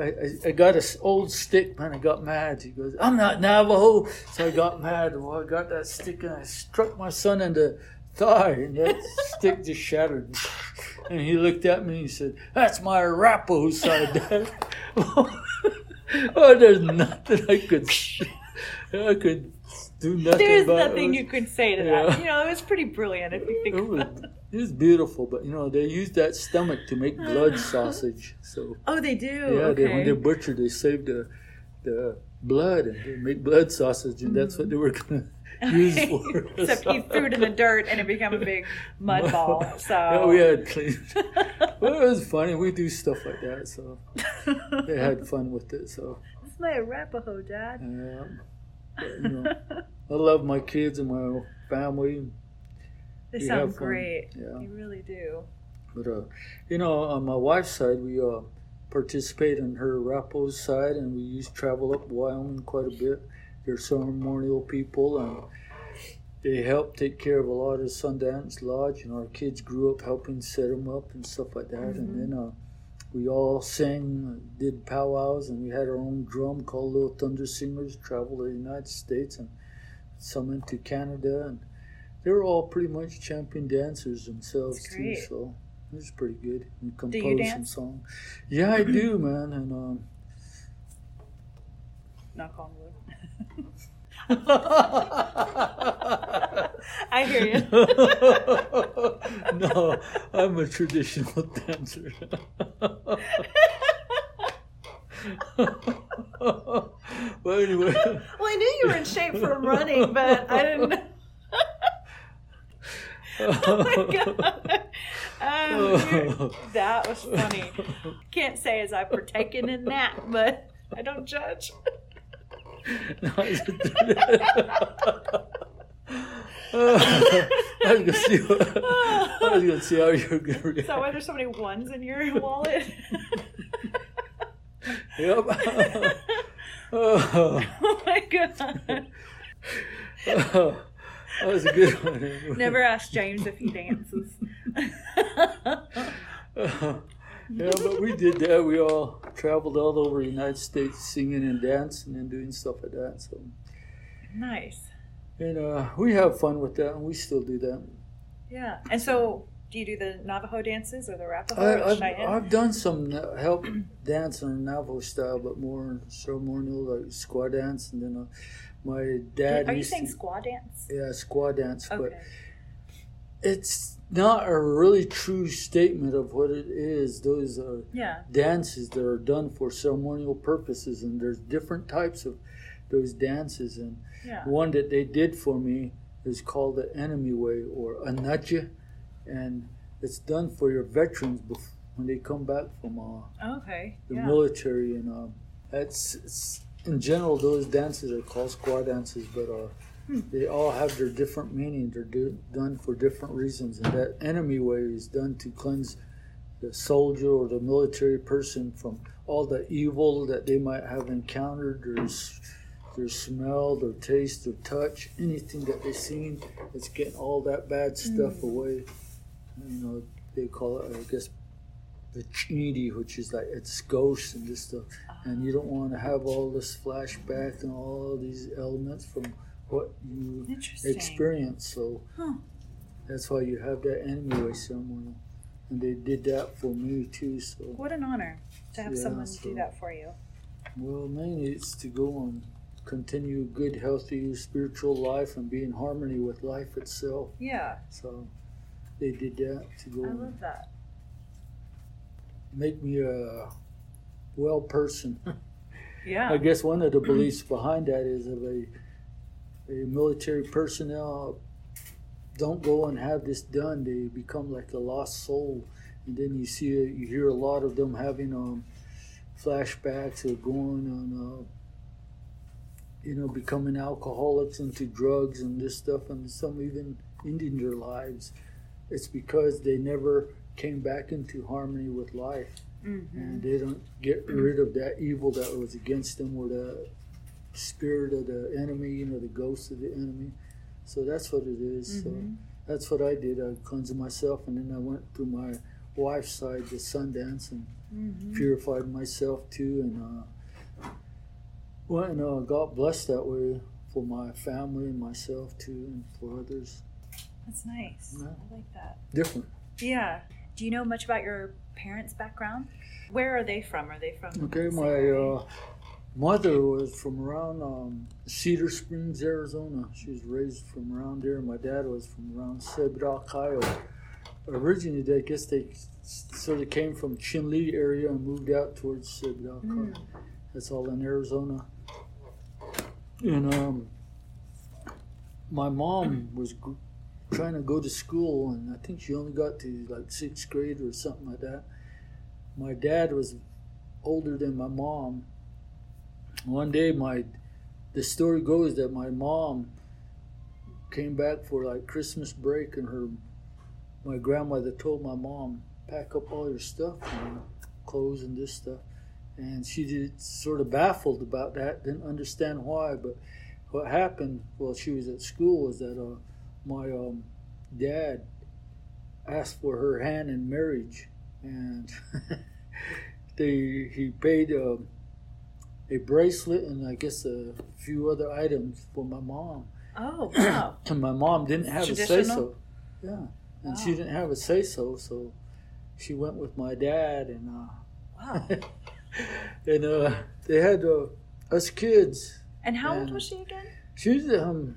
I, I, got an old stick, man. I got mad. He goes, I'm not Navajo. So I got mad. Well, I got that stick and I struck my son in the thigh, and that stick just shattered. And he looked at me and he said, That's my Arapaho side, Dad. oh, there's nothing I could, I could do nothing There's about it. nothing you could say to that. You know, it was pretty brilliant if you think about it. It was beautiful, but you know they use that stomach to make blood sausage. So Oh, they do? yeah, they, when okay. they butcher, they save the the blood and they make blood sausage, and that's what they were gonna use for. Except he threw it in the dirt and it became a big mud ball. So Yeah, oh, we had cleaned. well, it was funny. We do stuff like that, so they had fun with it. So It's my Arapaho, oh, Dad. yeah, but, you know, I love my kids and my family. They we sound great. Yeah. You really do. But uh, you know, on my wife's side, we uh, participate in her Arapaho side, and we used to travel up Wyoming quite a bit. They're ceremonial people, and they help take care of a lot of Sundance Lodge, and our kids grew up helping set them up and stuff like that. And then uh, we all sang, did powwows, and we had our own drum called Little Thunder Singers. Traveled to the United States and some into Canada, and they were all pretty much champion dancers themselves too. So it was pretty good. We composed you some songs. Yeah, I do, man, and um, Knock on wood. I hear you. no, I'm a traditional dancer. well, anyway, Well, I knew you were in shape from running, but I didn't. Oh my god. Um, that was funny. Can't say as I've partaken in that, but I don't judge. No, I was gonna see. I was gonna see how you're gonna Is that why there's so many ones in your wallet? Yep. oh, oh my god. that was a good one. Never ask James if he dances. yeah, but we did that. We all traveled all over the United States singing and dancing and doing stuff like that. So, nice. and uh, we have fun with that, and we still do that. Yeah. And so, do you do the Navajo dances or the Arapaho I, I've, I've done some help dance in Navajo style, but more ceremonial, like squaw dance. And then uh, my dad Are you saying to, squaw dance? yeah, squaw dance, but it's not a really true statement of what it is. Those are Yeah. dances that are done for ceremonial purposes, and there's different types of those dances. And Yeah. one that they did for me is called the enemy way or anaja, and it's done for your veterans bef- when they come back from uh, Okay. the Yeah. military. And um, that's it's, in general those dances are called squaw dances, but uh, Hmm. they all have their different meaning. They're do, done for different reasons, and that enemy way is done to cleanse the soldier or the military person from all the evil that they might have encountered, their, their smell, their taste, their touch, anything that they've seen. It's getting all that bad stuff away. You know, they call it, I guess, the chidi, which is like it's ghosts and this stuff. And you don't want to have all this flashback and all these elements from what you experience. So Huh. that's why you have that enemy way ceremony. And they did that for me too. So What an honor to have Yeah, someone so- do that for you. well, mainly it's to go on continue good, healthy spiritual life and be in harmony with life itself. Yeah. So they did that to go I love that. Make me a well person. Yeah. I guess one of the beliefs behind that is if a a military personnel don't go and have this done, they become like a lost soul, and then you see you hear a lot of them having um, flashbacks of going on, uh, you know, becoming alcoholics into drugs and this stuff, and some even ending their lives. It's because they never came back into harmony with life Mm-hmm. and they don't get rid of that evil that was against them or the spirit of the enemy, you know, the ghost of the enemy. So that's what it is. So Mhm. that's what I did. I cleansed myself, and then I went through my wife's side, the Sundance, and Mhm. purified myself too, and uh, well, and uh, got blessed that way for my family and myself too, and for others. That's nice. Yeah. I like that. Different. Yeah. Do you know much about your parents' background? Where are they from? Are they from? Okay, my uh, mother was from around um, Cedar Springs, Arizona. She was raised from around there. My dad was from around Sebra, Iowa. Originally, they, I guess they sort of came from Chinle area and moved out towards Sebra. Mm. That's all in Arizona. And um, my mom was trying to go to school, and I think she only got to like sixth grade or something like that. My dad was older than my mom. One day, my the story goes that my mom came back for like Christmas break, and her my grandmother told my mom pack up all your stuff, know, clothes and this stuff, and she did sort of baffled about that, didn't understand why, but what happened while she was at school was that uh, my um, dad asked for her hand in marriage, and they he paid um, a bracelet and I guess a few other items for my mom. Oh wow. And my mom didn't have a say so. Yeah, and she didn't have a say so, so she went with my dad, and uh, wow. and uh, they had uh, us kids. And how old was she again? She's um,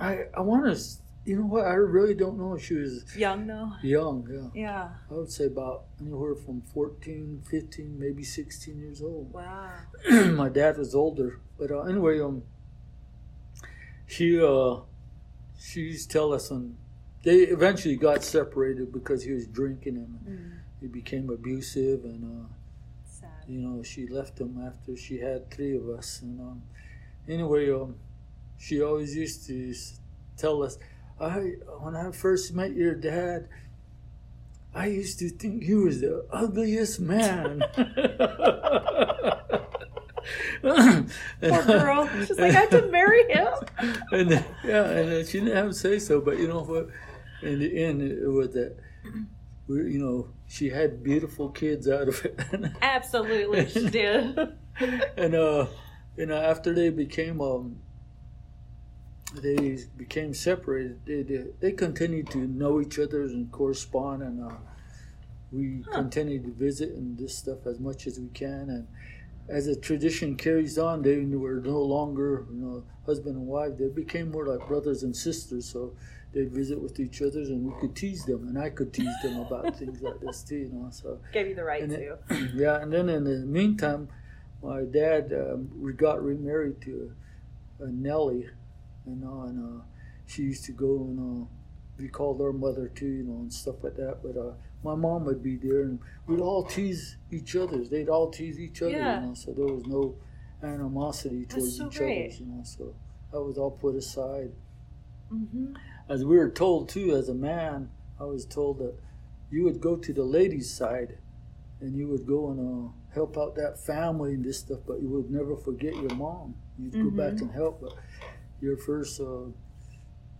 I I want to, you know what? I really don't know. She was Young though. young. Yeah, Yeah. I would say about anywhere from 14, 15, maybe 16 years old. Wow. my dad was older, but uh, anyway, um, she uh, she used to tell us and they eventually got separated because he was drinking and Mm. he became abusive, and uh, Sad. you know she left him after she had three of us, and um, anyway, um, she always used to tell us, I when I first met your dad. I used to think he was the ugliest man. Poor girl. She's like, I have to marry him. and then, yeah, and then she didn't have to say so, but you know what? In the end, it was that we, you know, she had beautiful kids out of it, Absolutely, she did. and uh, you know, after they became um, they became separated. They they, they continued to know each other and correspond, and uh, we Huh. continued to visit and this stuff as much as we can, and. As the tradition carries on, they were no longer, you know, husband and wife. They became more like brothers and sisters. So they'd visit with each other, and we could tease them, and I could tease them about things like this too, you know. So Gave you the right and to. it- yeah, and then in the meantime, my dad um, we got remarried to a Nellie, you know, and uh, she used to go and uh, we called her mother too, you know, and stuff like that. But uh, my mom would be there, and we'd all tease each other. They'd all tease each other, Yeah. you know. So there was no animosity towards so each other, you know. So that was all put aside Mm-hmm. as we were told too, as a man, I was told that you would go to the ladies' side, and you would go and uh, help out that family and this stuff, but you would never forget your mom. You'd go back Mhm. and help, but your first, uh,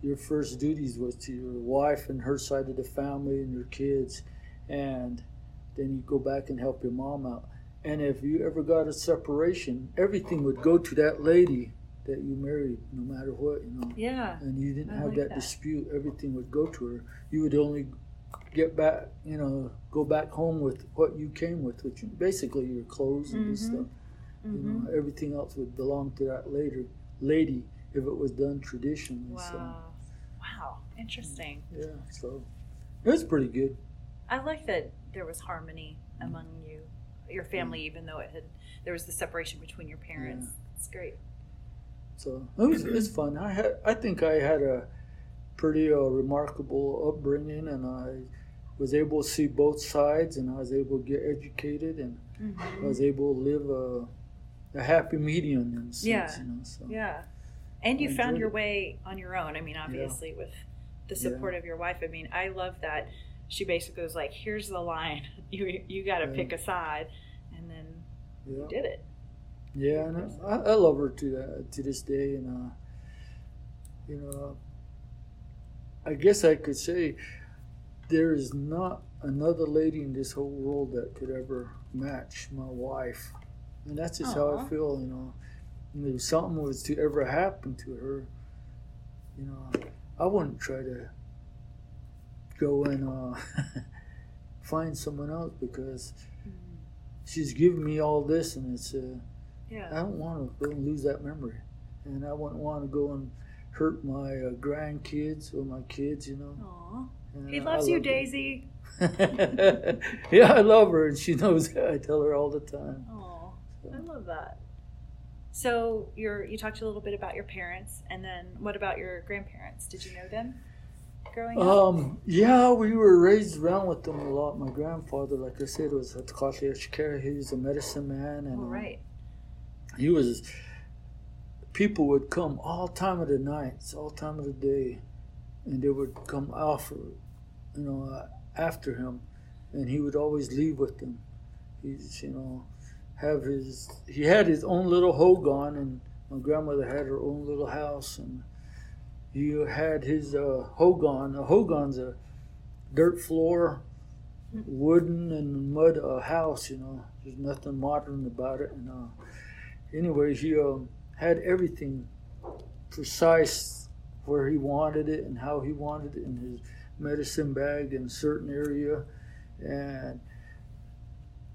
your first duties was to your wife and her side of the family and your kids, and then you go back and help your mom out. And if you ever got a separation, everything would go to that lady that you married, no matter what, you know Yeah. and you didn't I have like that, that. dispute, everything would go to her. You would only get back, you know, go back home with what you came with, which basically your clothes and this Mhm. stuff. You Mm-hmm. know, everything else would belong to that later lady if it was done traditionally. Wow. Wow. Interesting. Yeah, so it was pretty good. I like that there was harmony mm-hmm. among you, your family, mm-hmm. even though it had there was the separation between your parents. Yeah. It's great. So it was it was fun. I had I think I had a pretty uh, remarkable upbringing, and I was able to see both sides, and I was able to get educated, and I mm-hmm. was able to live a, a happy medium in sense, Yeah. you know. So Yeah. And you I found your it. way on your own. I mean, obviously, with the Yeah. support of your wife. I mean, I love that she basically was like, here's the line. You, you got to Yeah. pick a side. And then yeah, you did it. yeah, and I, I love her to to this day, and uh, you know, I guess I could say there is not another lady in this whole world that could ever match my wife, and that's just how I feel. You know, If something was to ever happen to her, you know, I wouldn't try to go and uh, find someone else because she's given me all this, and it's. Uh, I don't want to go and lose that memory, and I wouldn't want to go and hurt my uh, grandkids or my kids, you know. Aw. And He loves you. Daisy. yeah, I love her, and she knows that. I tell her all the time. Oh, I love that. So you're you talked a little bit about your parents, and then what about your grandparents? Did you know them growing up? Um, yeah, we were raised around with them a lot. My grandfather, like I said, was a Tkatli Ashkar. He was a medicine man, and oh, uh, right. he was. People would come all time of the nights, all time of the day, and they would come offer, you know, uh, after him, and he would always leave with them. He's, you know, have his. He had his own little hogan, and my grandmother had her own little house, and he had his uh, hogan. A hogan's a dirt floor, wooden and mud uh, house. You know, there's nothing modern about it, and uh, anyway, he um, had everything precise where he wanted it and how he wanted it in his medicine bag in a certain area. And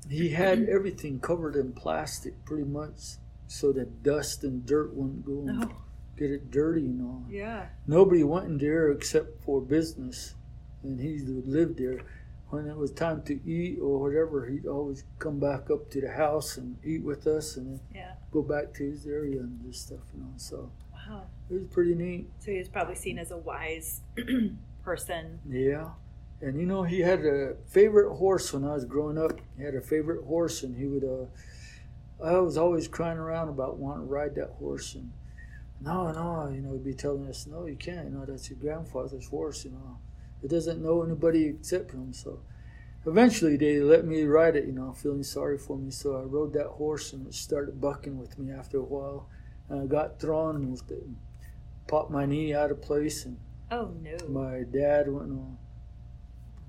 he had everything covered in plastic pretty much so that dust and dirt wouldn't go and Oh, get it dirty and all. yeah. Nobody went in there except for business, and he lived there. When it was time to eat or whatever, he'd always come back up to the house and eat with us, and then Yeah. go back to his area and this stuff, you know. So Wow. it was pretty neat. So he was probably seen as a wise person. Yeah. And you know, he had a favorite horse when I was growing up. He had a favorite horse, and he would. Uh, I was always crying around about wanting to ride that horse, and no, no, you know, he'd be telling us, no, you can't. You know, that's your grandfather's horse. You know, it doesn't know anybody except him. So eventually, they let me ride it. You know, feeling sorry for me. So I rode that horse, and it started bucking with me after a while, and I got thrown with it, and popped my knee out of place, and Oh no. my dad went and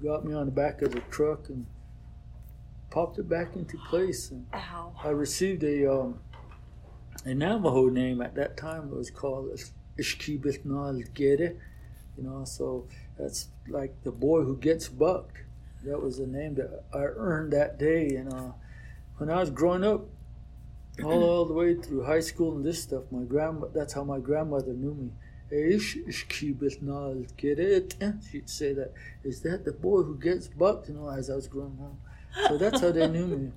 got me on the back of the truck and popped it back into place. And Ow. I received a um, a Navajo name at that time. It was called Ishkibit Gede, you know. So that's like the boy who gets bucked. That was the name that I earned that day. And uh, when I was growing up, all, all the way through high school and this stuff, my grandma. That's how my grandmother knew me. Ish Ishkibit Gede. She'd say that. Is that the boy who gets bucked? You know, as I was growing up. So that's how they knew me.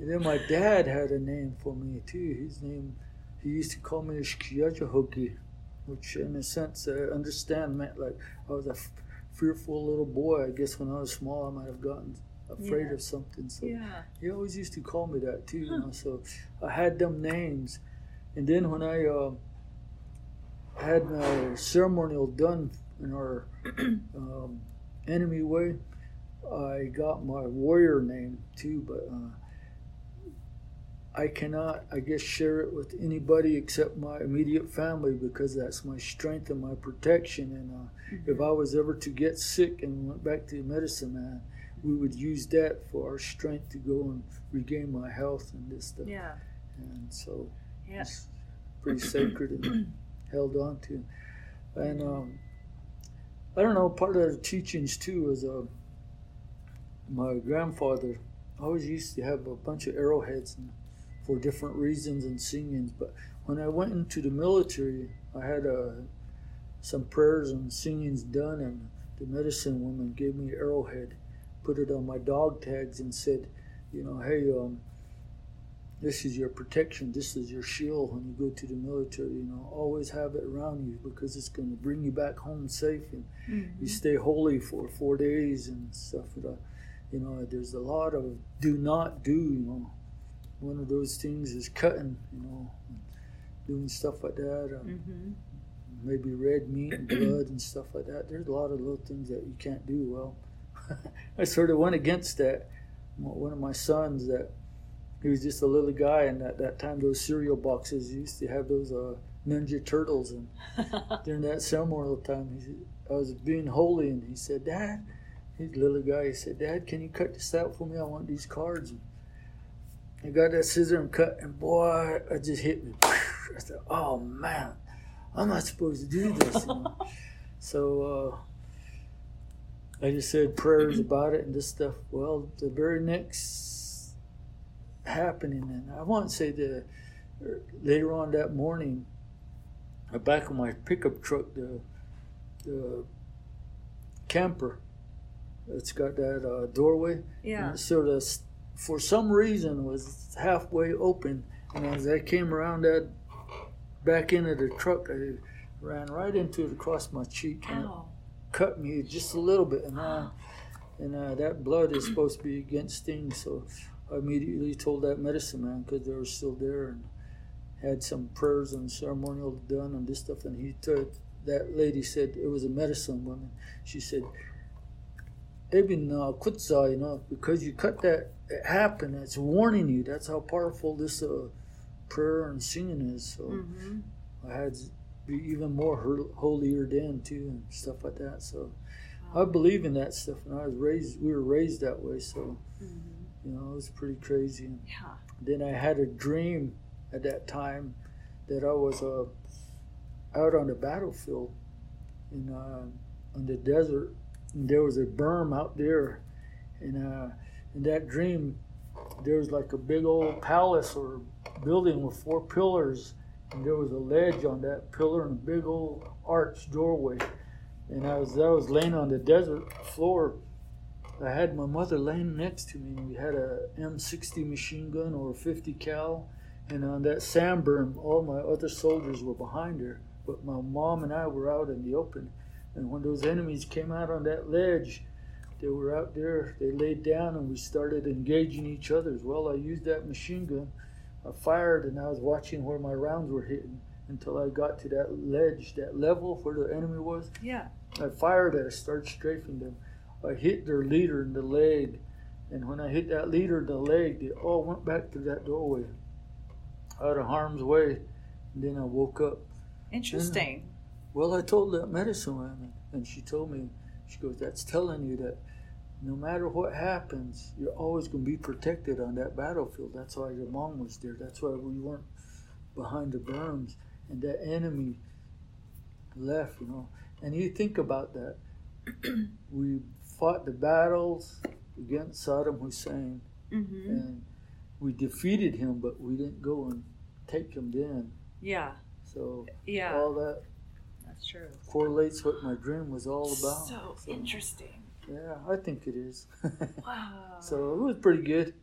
And then my dad had a name for me too. His name, he used to call me Ishkiyajahoki, which in a sense I understand meant like I was a f- fearful little boy. I guess when I was small, I might have gotten afraid Yeah. of something. So Yeah. he always used to call me that too. You know, so I had them names, and then when I uh, had my ceremonial done in our um, enemy way, I got my warrior name too, but uh, I cannot, I guess, share it with anybody except my immediate family because that's my strength and my protection. And uh, if I was ever to get sick and went back to the medicine man, we would use that for our strength to go and regain my health and this stuff. Yeah. And so Yeah. it's pretty sacred and held on to. And um, I don't know, part of the teachings too was uh, my grandfather always used to have a bunch of arrowheads and, for different reasons and singings. But when I went into the military, I had uh, some prayers and singings done, and the medicine woman gave me an arrowhead. put it on my dog tags and said, you know, hey, um, this is your protection. This is your shield when you go to the military. You know, always have it around you because it's going to bring you back home safe, and mm-hmm. you stay holy for four days and stuff. But, uh, you know, there's a lot of do not do. You know, one of those things is cutting. You know, doing stuff like that. Um, mm-hmm. Maybe red meat and blood and stuff like that. There's a lot of little things that you can't do. Well, I sort of went against that. One of my sons that he was just a little guy, and at that time, those cereal boxes used to have those uh, Ninja Turtles, and during that ceremonial time, he, I was being holy, and he said, "Dad," he's a little guy. He said, "Dad, can you cut this out for me? I want these cards." And I got that scissor and cut, and boy, it just hit me. I said, "Oh man, I'm not supposed to do this." so uh, I just said prayers about it and this stuff. Well, the very next happening. And I want to say that later on that morning, the back of my pickup truck, the the camper, it's got that uh, doorway. Yeah. sort of, for some reason, was halfway open. And as I came around that back into the truck, I ran right into it across my cheek and it cut me just a little bit. And, uh, and uh, that blood is supposed to be against things, so I immediately told that medicine man because they were still there and had some prayers and ceremonial done and this stuff. And he told that lady said it was a medicine woman. She said, Ibn Kutza, you know, because you cut that, it happened. It's warning you. That's how powerful this uh, prayer and singing is. So mm-hmm. I had to be even more holier then too and stuff like that. So. I believe in that stuff, and I was raised. We were raised that way. So. Mm-hmm you know, it was pretty crazy. Yeah. Then I had a dream at that time that I was uh, out on the battlefield in uh, in the desert, and there was a berm out there, and uh, in that dream, there was like a big old palace or building with four pillars, and there was a ledge on that pillar and a big old arch doorway, and I was I was laying on the desert floor I had my mother laying next to me. We had a M60 machine gun or 50 cal, and on that sand berm, all my other soldiers were behind her. But my mom and I were out in the open, and when those enemies came out on that ledge, they were out there. They laid down, and we started engaging each other. As Well, I used that machine gun. I fired, and I was watching where my rounds were hitting until I got to that ledge, that level where the enemy was. Yeah. I fired and I started strafing them. I hit their leader in the leg. And when I hit that leader in the leg, they all went back to that doorway out of harm's way. And then I woke up. Interesting. Well, I told that medicine woman, and she told me, she goes, that's telling you that no matter what happens, you're always going to be protected on that battlefield. That's why your mom was there. That's why we weren't behind the berms. And that enemy left, you know. And you think about that. we fought the battles against Saddam Hussein, mm-hmm. and we defeated him, but we didn't go and take him then. Yeah. So yeah, all that. That's true. Correlates what my dream was all about. So, so interesting. Yeah, I think it is. wow. So it was pretty good.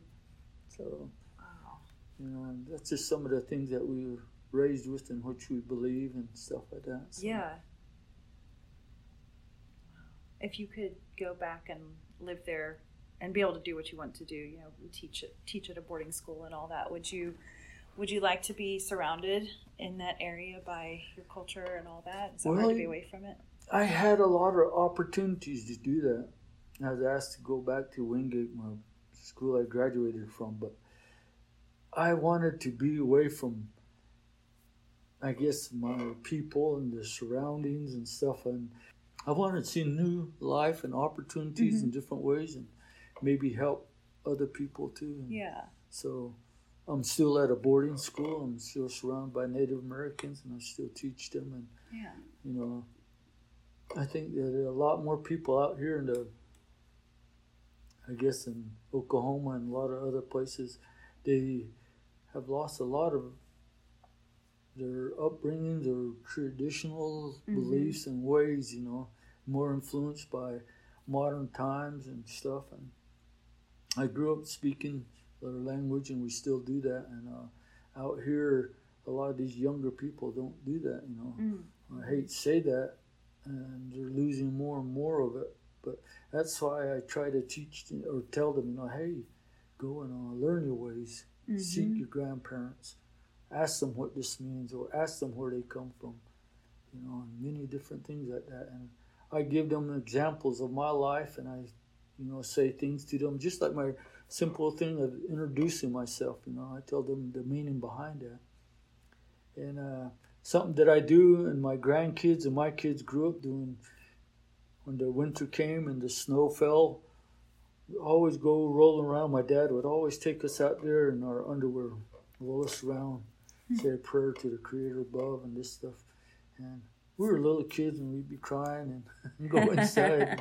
So, wow. you know, that's just some of the things that we were raised with and which we believe and stuff like that. So. Yeah. If you could go back and live there and be able to do what you want to do, you know, teach teach at a boarding school and all that, would you would you like to be surrounded in that area by your culture and all that? Is it well, hard to be away from it? I had a lot of opportunities to do that. I was asked to go back to Wingate, my school I graduated from, but I wanted to be away from, I guess, my people and the surroundings and stuff. And I wanted to see new life and opportunities mm-hmm. in different ways and maybe help other people too. Yeah. So I'm still at a boarding school. I'm still surrounded by Native Americans and I still teach them. And, yeah. you know, I think that there are a lot more people out here in the, I guess in Oklahoma and a lot of other places, they have lost a lot of their upbringing, their traditional mm-hmm. beliefs and ways, you know more influenced by modern times and stuff. And I grew up speaking their language, and we still do that. And uh, out here, a lot of these younger people don't do that. You know, mm. I hate to say that, and they're losing more and more of it. But that's why I try to teach or tell them, you know, hey, go and uh, learn your ways, mm-hmm. seek your grandparents, ask them what this means, or ask them where they come from, you know, and many different things like that. And I give them examples of my life, and I, you know, say things to them, just like my simple thing of introducing myself. You know, I tell them the meaning behind that, and uh, something that I do, and my grandkids and my kids grew up doing. When the winter came and the snow fell, we always go rolling around. My dad would always take us out there in our underwear, roll us around, say a prayer to the Creator above, and this stuff. And we were little kids, and we'd be crying and go inside.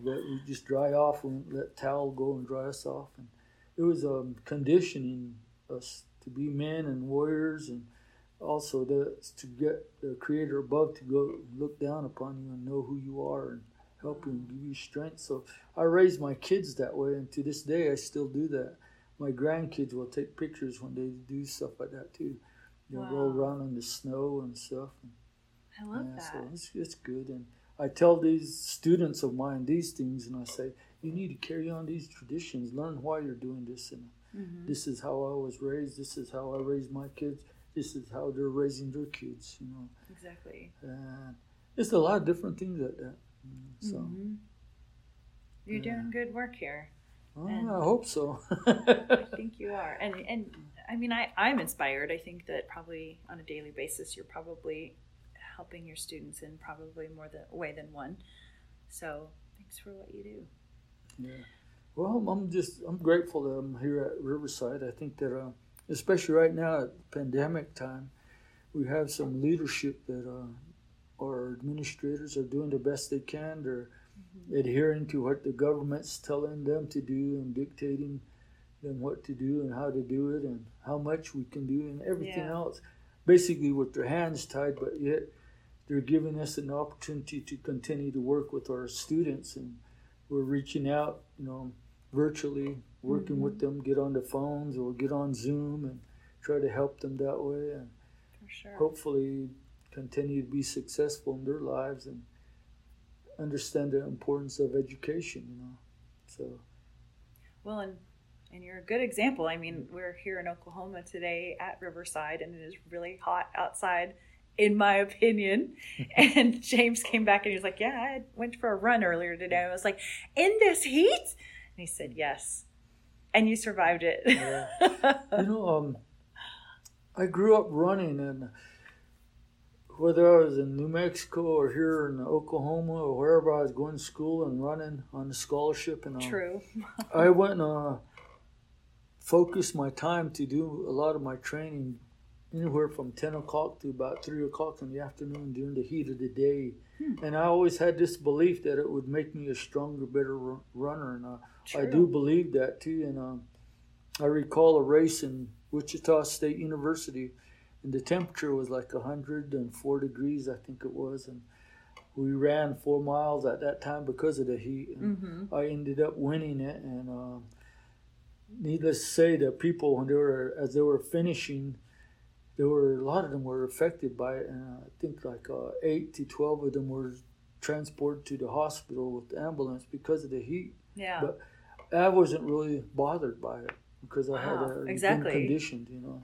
let we just dry off and let towel go and dry us off. And it was um, conditioning us to be men and warriors, and also to, to get the Creator above to go look down upon you and know who you are and help you and give you strength. So I raised my kids that way, and to this day I still do that. My grandkids will take pictures when they do stuff like that too. They'll wow. roll around in the snow and stuff. And, I love yeah, that. So it's, it's good, and I tell these students of mine these things, and I say, you need to carry on these traditions. Learn why you're doing this, and mm-hmm. this is how I was raised. This is how I raised my kids. This is how they're raising their kids. You know. Exactly. And it's a lot of different things like that. So. Mm-hmm. You're yeah. doing good work here. Oh, I hope so. I think you are, and and I mean, I I'm inspired. I think that probably on a daily basis, you're probably helping your students in probably more than way than one. So thanks for what you do. Yeah. Well, I'm just I'm grateful that I'm here at Riverside. I think that uh, especially right now at pandemic time, we have some leadership that uh, our administrators are doing the best they can. They're mm-hmm. adhering to what the government's telling them to do and dictating them what to do and how to do it and how much we can do and everything yeah. else. Basically, with their hands tied, but yet they're giving us an opportunity to continue to work with our students and we're reaching out you know virtually working mm-hmm. with them get on the phones or get on zoom and try to help them that way and sure. hopefully continue to be successful in their lives and understand the importance of education you know so well and and you're a good example i mean we're here in oklahoma today at riverside and it is really hot outside in my opinion. and James came back and he was like, Yeah, I went for a run earlier today. I was like, In this heat? And he said, Yes. And you survived it. yeah. You know, um, I grew up running, and whether I was in New Mexico or here in Oklahoma or wherever I was going to school and running on a scholarship, and um, true, I went and uh, focused my time to do a lot of my training anywhere from 10 o'clock to about 3 o'clock in the afternoon during the heat of the day. Hmm. And I always had this belief that it would make me a stronger, better runner. And uh, I do believe that too. And um, I recall a race in Wichita State University, and the temperature was like 104 degrees, I think it was. And we ran four miles at that time because of the heat. And mm-hmm. I ended up winning it. And uh, needless to say, the people, when they were, as they were finishing, there were a lot of them were affected by it, and I think like uh, eight to twelve of them were transported to the hospital with the ambulance because of the heat. Yeah. But I wasn't really bothered by it because I wow, had a exactly. been conditioned, you know,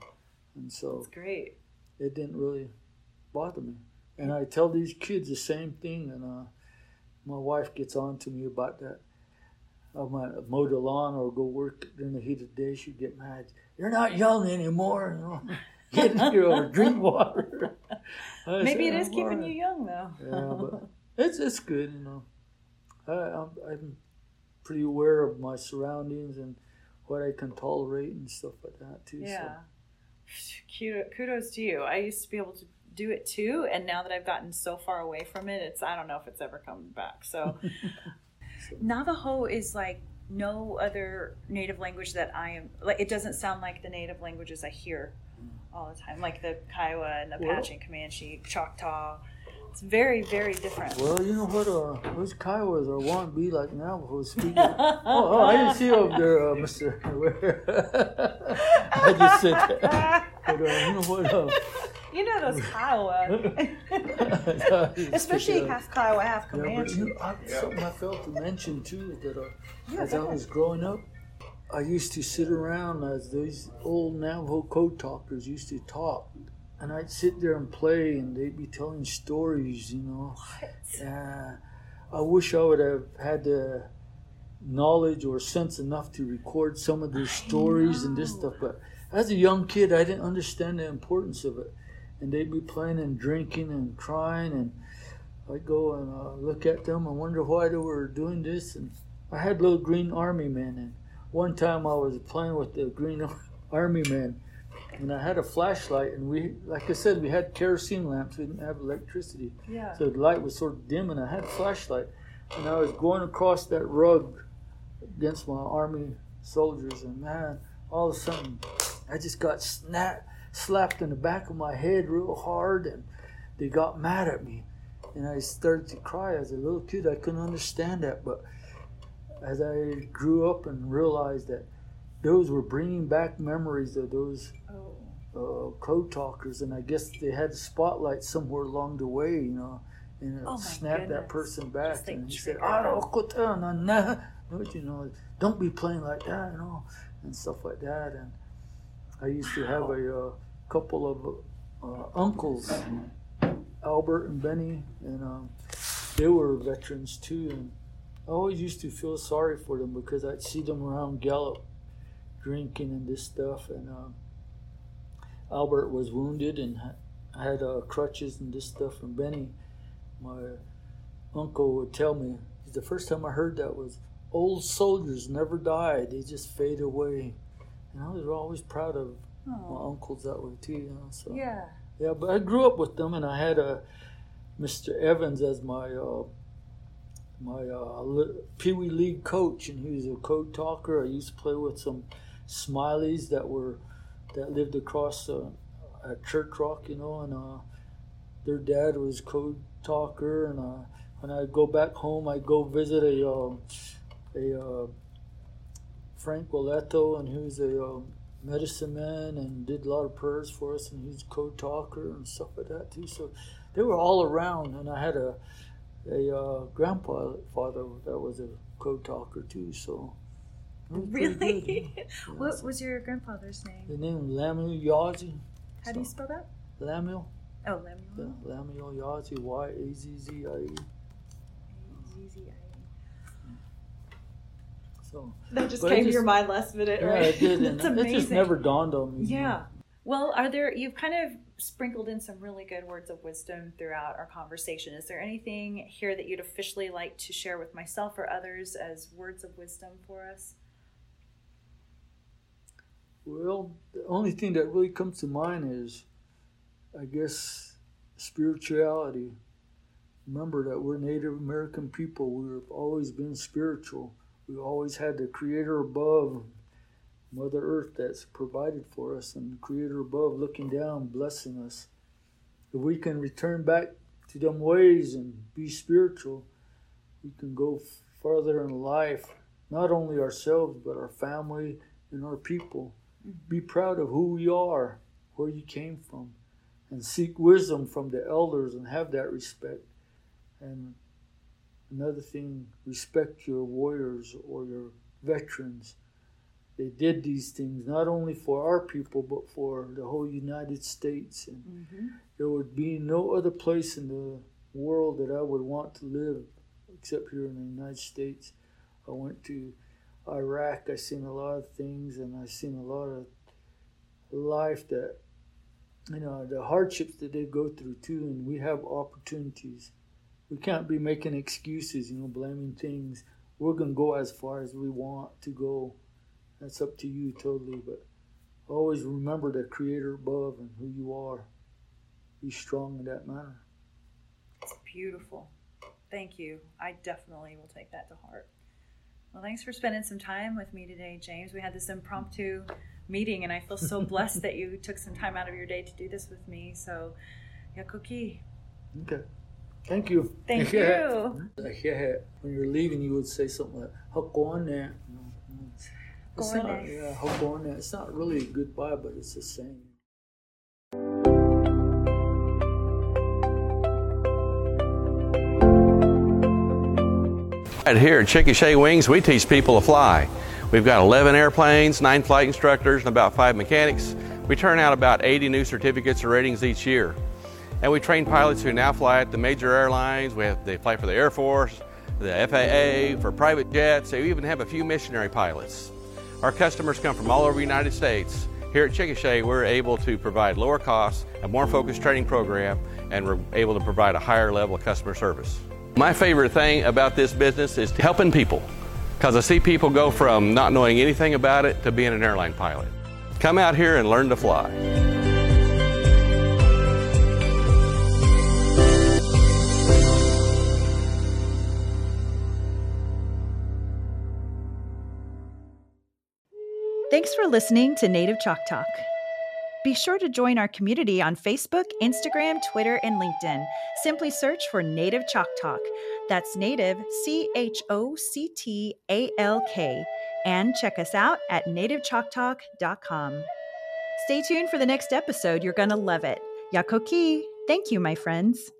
and so That's great. It didn't really bother me, and I tell these kids the same thing, and uh, my wife gets on to me about that. I might mow the lawn or go work during the heat of the day. She'd get mad. You're not young anymore. You know? get your drink water. Maybe it is keeping you young though. yeah, but it's it's good, you know. I, I'm, I'm pretty aware of my surroundings and what I can tolerate and stuff like that too. Yeah. So. Kudos to you. I used to be able to do it too, and now that I've gotten so far away from it, it's I don't know if it's ever coming back. So, so. Navajo is like no other native language that I am like. It doesn't sound like the native languages I hear all the time, like the Kiowa and the Apache and Comanche, Choctaw. It's very, very different. Well, you know what? Uh, those Kiowas are want to be like Navajos. Speaking. oh, oh, I didn't see you up there, uh, Mister. I just said that. But uh, you know what? Uh, you know those Kiowa, especially half Kiowa, half Comanche. Yeah, but, you know, I, something I felt to mention too that uh, yeah, as I was growing up, I used to sit around as these old Navajo code talkers used to talk and I'd sit there and play, and they'd be telling stories, you know. Uh, I wish I would have had the knowledge or sense enough to record some of their stories and this stuff, but as a young kid, I didn't understand the importance of it. And they'd be playing and drinking and crying, and I'd go and uh, look at them and wonder why they were doing this. And I had little green army men, and one time I was playing with the green army men and I had a flashlight, and we, like I said, we had kerosene lamps. We didn't have electricity, yeah. so the light was sort of dim, and I had a flashlight, and I was going across that rug against my army soldiers, and man, all of a sudden, I just got snapped, slapped in the back of my head real hard, and they got mad at me, and I started to cry as a little kid. I couldn't understand that, but as I grew up and realized that those were bringing back memories of those oh. uh, code talkers, and I guess they had a spotlight somewhere along the way, you know, and it oh snapped goodness. that person back, and he said, "Oh, you know, don't be playing like that, you know, and stuff like that." And I used to have a uh, couple of uh, uncles, Albert and Benny, and um, they were veterans too, and I always used to feel sorry for them because I'd see them around Gallup drinking and this stuff. And uh, Albert was wounded and had uh, crutches and this stuff. And Benny, my uncle, would tell me the first time I heard that was old soldiers never die; they just fade away. And I was always proud of Aww. my uncles that way too. You know, so yeah, yeah. But I grew up with them, and I had a uh, Mr. Evans as my uh, my uh, Pee Wee League coach, and he was a code talker. I used to play with some Smileys that were that lived across uh, at Church Rock, you know, and uh, their dad was code talker. And uh, when I go back home, I go visit a uh, a uh, Frank Waleto, and he was a uh, medicine man and did a lot of prayers for us, and he's code talker and stuff like that too. So they were all around, and I had a a uh, grandpa father that was a code talker too. So Really? what was your grandfather's name? The name Lamuel Yazzie. How do you spell that? Lamuel. Oh, Lamuel. Yeah, Lamuel Yazzie. Y A Z Z I E. Z Z I E. So that just came just, to your mind last minute, yeah, right? it did. That's amazing. It just never dawned on me. Yeah. Well, are there? You've kind of sprinkled in some really good words of wisdom throughout our conversation. Is there anything here that you'd officially like to share with myself or others as words of wisdom for us? Well, the only thing that really comes to mind is, I guess, spirituality. Remember that we're Native American people. We've always been spiritual. We always had the Creator above, Mother Earth that's provided for us, and the Creator above looking down, blessing us. If we can return back to them ways and be spiritual, we can go farther in life, not only ourselves, but our family and our people. Mm-hmm. Be proud of who you are, where you came from, and seek wisdom from the elders and have that respect. And another thing, respect your warriors or your veterans. They did these things not only for our people, but for the whole United States. And mm-hmm. there would be no other place in the world that I would want to live except here in the United States. I went to Iraq, I seen a lot of things, and I seen a lot of life that you know the hardships that they go through too, and we have opportunities. We can't be making excuses, you know, blaming things. We're gonna go as far as we want to go. That's up to you totally, but always remember the Creator above and who you are. Be strong in that manner. It's beautiful. Thank you. I definitely will take that to heart. Well, thanks for spending some time with me today, James. We had this impromptu meeting, and I feel so blessed that you took some time out of your day to do this with me. So, yakoke. Okay. Thank you. Thank you. When you're leaving, you would say something like "Hakone." It's not, yeah, Hakone. It's not really a goodbye, but it's the same. Right here at Chickasha Wings, we teach people to fly. We've got 11 airplanes, 9 flight instructors, and about 5 mechanics. We turn out about 80 new certificates or ratings each year. And we train pilots who now fly at the major airlines. We have, they fly for the Air Force, the FAA, for private jets. We even have a few missionary pilots. Our customers come from all over the United States. Here at Chickasha, we're able to provide lower costs, a more focused training program, and we're able to provide a higher level of customer service. My favorite thing about this business is helping people because I see people go from not knowing anything about it to being an airline pilot. Come out here and learn to fly. Thanks for listening to Native ChocTalk. Be sure to join our community on Facebook, Instagram, Twitter, and LinkedIn. Simply search for Native Chalk Talk. That's Native, C H O C T A L K. And check us out at nativechoctalk.com. Stay tuned for the next episode. You're going to love it. Yakoke. Thank you, my friends.